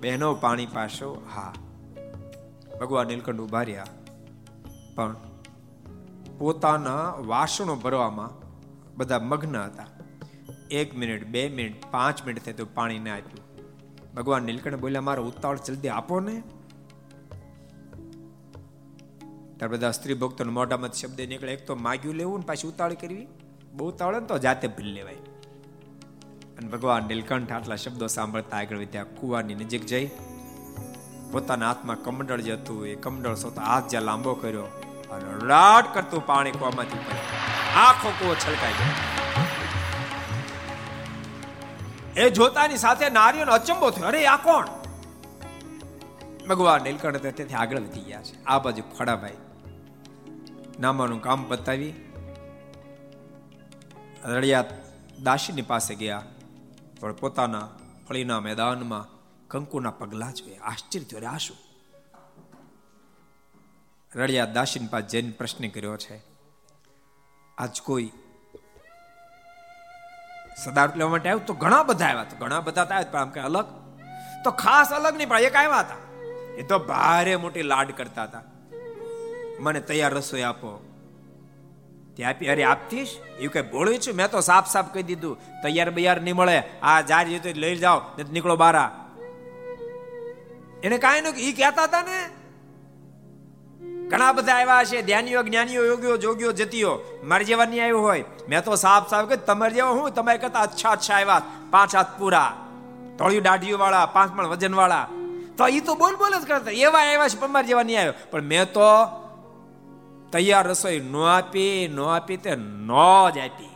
બહેનો, પાણી પાશો. હા. ભગવાન નીલકંઠ ઊભા પણ પોતાના વાસણો ભરવામાં બધા મગ્ન હતા. એક મિનિટ, બે મિનિટ, પાંચ મિનિટ થાય તો પાણી ના આપ્યું. ભગવાન નીલકંઠ બોલ્યા, મારો ઉતાવળ જલ્દી આપો ને. ત્યારે બધા સ્ત્રી ભક્તોને મોઢામાં શબ્દ નીકળે એક તો માગ્યું લેવું ને પાછી ઉતાવળ કરવી. બહુ ઉતાવળ ને તો જાતે ભૂલ લેવાય. અને ભગવાન નીલકંઠ આટલા શબ્દો સાંભળતા આગળ વધ્યા. કુવાની નજીક જઈ પોતાના હાથમાં કમંડળ જે હતું, એ કમંડળ સોતા હાથ જ્યાં લાંબો કર્યો, અને રડાટ કરતું પાણી કુવામાંથી પડ્યું આખો કુવો છલકાઈ ગયો. એ જોતાની સાથે નારીઓનો અચંબો થયો. અરે, આ કોણ? ભગવાન નીલકંઠ તેથી આગળ વધી ગયા છે. આ બાજુ ખડાભાઈ નામાનું કામ બતાવી રળિયા દાસીની પાસે ગયા, પણ પોતાના ફળીના મેદાનમાં કંકુના પગલા જોયા. આશ્ચર્ય થયો. આ શું? રડિયા દાસીન પાસે જૈન પ્રશ્ન કર્યો છે, આજ કોઈ સદાર્થ લેવા માટે આવ્યું? તો ઘણા બધા આવ્યા. તો ઘણા બધા આવ્યા, પણ આમ કે અલગ? તો ખાસ અલગ નહીં, પણ એક આવ્યા હતા. એ તો ભારે મોટી લાડ કરતા હતા. મને તૈયાર રસોઈ આપો. તે આપી, અરે, આપતીશ? એવું કઈ બોલ્યું છું? મેં તો સાફ સાફ કહી દીધું. તૈયાર બૈયાર નહીં મળે. આ જાર જતો લઈ જાઓ નીકળો બારા. એને કાંઈ નું એ કહેતા હતા ને, ઘણા બધા આવ્યા છે ધ્યાનીઓ, જ્ઞાનીઓ, યોગીઓ, જોગીઓ, જતીઓ, મારી જેવા નહીં આવ્યો હોય. મેં તો સાફ સાફ કે તમારે જેવા હું, તમારે કરતા અચ્છા અચ્છા આવ્યા, પાંચ હાથ પૂરા, તળિયું દાઢીઓ વાળા પાંચ પણ વજન વાળા તો એ તો બોલ બોલ જ કરતા, એવા આવ્યા છે, તમારે જેવા નહીં આવ્યો. પણ મેં તો તૈયાર રસોઈ ન આપી ન આપી તે ન જ આપી.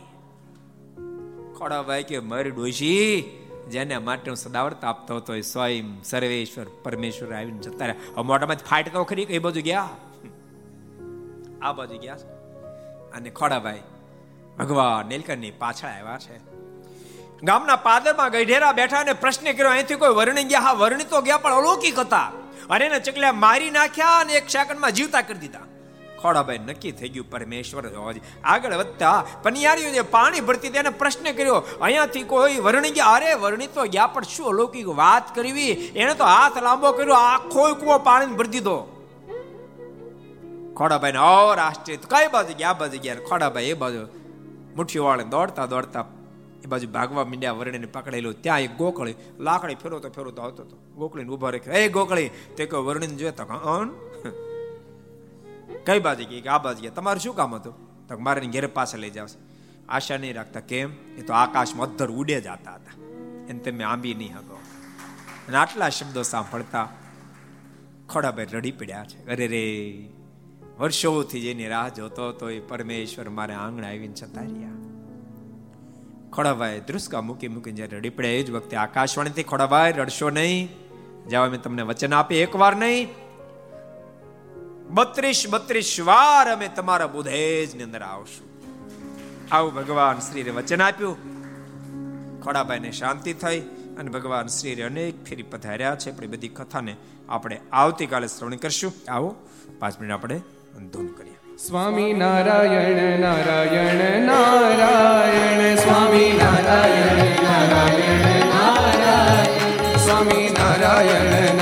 ખોડા ભાઈ કે, મારી ડોશી જેને માટે હું સદાવર્ત આપતો હતો એ સ્વયં સર્વેશ્વર પરમેશ્વર આવીને જતા રહ્યા. મોટામાં ફાટ તો ખરી એ બાજુ ગયા? આ બાજુ ગયા અને ખોડાભાઈ, ભગવાન, નીલકંઠની પાછળ આવ્યા છે. ગામના પાદરમાં ગઢેરા બેઠા અને પ્રશ્ન કર્યો, અહીંથી કોઈ વર્ણી ગયા? હા, વર્ણી તો ગયા, પણ અલૌકિક હતા. અને એને ચકલ્યા મારી નાખ્યા અને એક સેકન્ડમાં જીવતા કરી દીધા. ખોડાભાઈ નક્કી થઈ ગયું પરમેશ્વર આગળ વધતા પનિયારીઓ જે પાણી ભરતી તેને પ્રશ્ન કર્યો. અહીંયાથી કોઈ વર્ણી ગયા? અરે, વર્ણી તો ગયા, પણ શું અલૌકિક વાત કરવી? એને તો હાથ લાંબો કર્યો, આખો કુવો પાણી ભરી દીધો. ખોડાભાઈ ઓર આશ્ચર્ય કઈ બાજુ ગયા? બાજુ ગયા? ખોડાભાઈ એ બાજુ મુઠ્ઠીઓ વાળે દોડતા દોડતા એ બાજુ ભાગવા મીંડ્યા, વર્ણીને પકડેલું. ત્યાં એક ગોકળી લાકડી ફેરવતો ફેરવતો આવતો હતો. ગોકળીને ઊભા રાખ્યો, એ ગોકળી! તે કોઈ વર્ણીને જોયો અન! કઈ બાજુ કે આ બાજુ ગયા. તમારું શું કામ હતું? તો મારે ઘેર પાસે લઈ જાવ. આશા નહીં રાખતા. કેમ? એ તો આકાશમાં અધર ઉડે જતા હતા. એને તમે આંબી નહીં હકો અને આટલા શબ્દો સાંભળતા ખોડાભાઈ રડી પડ્યા છે. અરે રે, વર્ષોથી જેની રાહ જોતો તો એ પરમેશ્વર મારે આંગણે આવીને જતા રહ્યા. ખોડાભાઈ ધ્રુસકા મૂકી મૂકીને જ્યારે રડી પડ્યા, એ જ વખતે આકાશવાણીથી, ખોડાભાઈ, રડશો નહીં. જવા મેં તમને વચન આપી એક વાર નહીં બત્રીસ બત્રીસ વાર અમે તમારા બુધેજની અંદર આવશું. આવું ભગવાન શ્રીએ વચન આપ્યું. ખોડાભાઈને શાંતિ થઈ અને ભગવાન શ્રી અનેક ફેરી પધાર્યા છે. એ બધી કથાને આપણે આવતીકાલે શ્રવણ કરશું. આવો, પાંચ મિનિટ આપણે ધૂન કરીએ. સ્વામી નારાયણ નારાયણ નારાયણ, સ્વામી નારાયણ નારાયણ નારાયણ, સ્વામી નારાયણ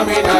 Swami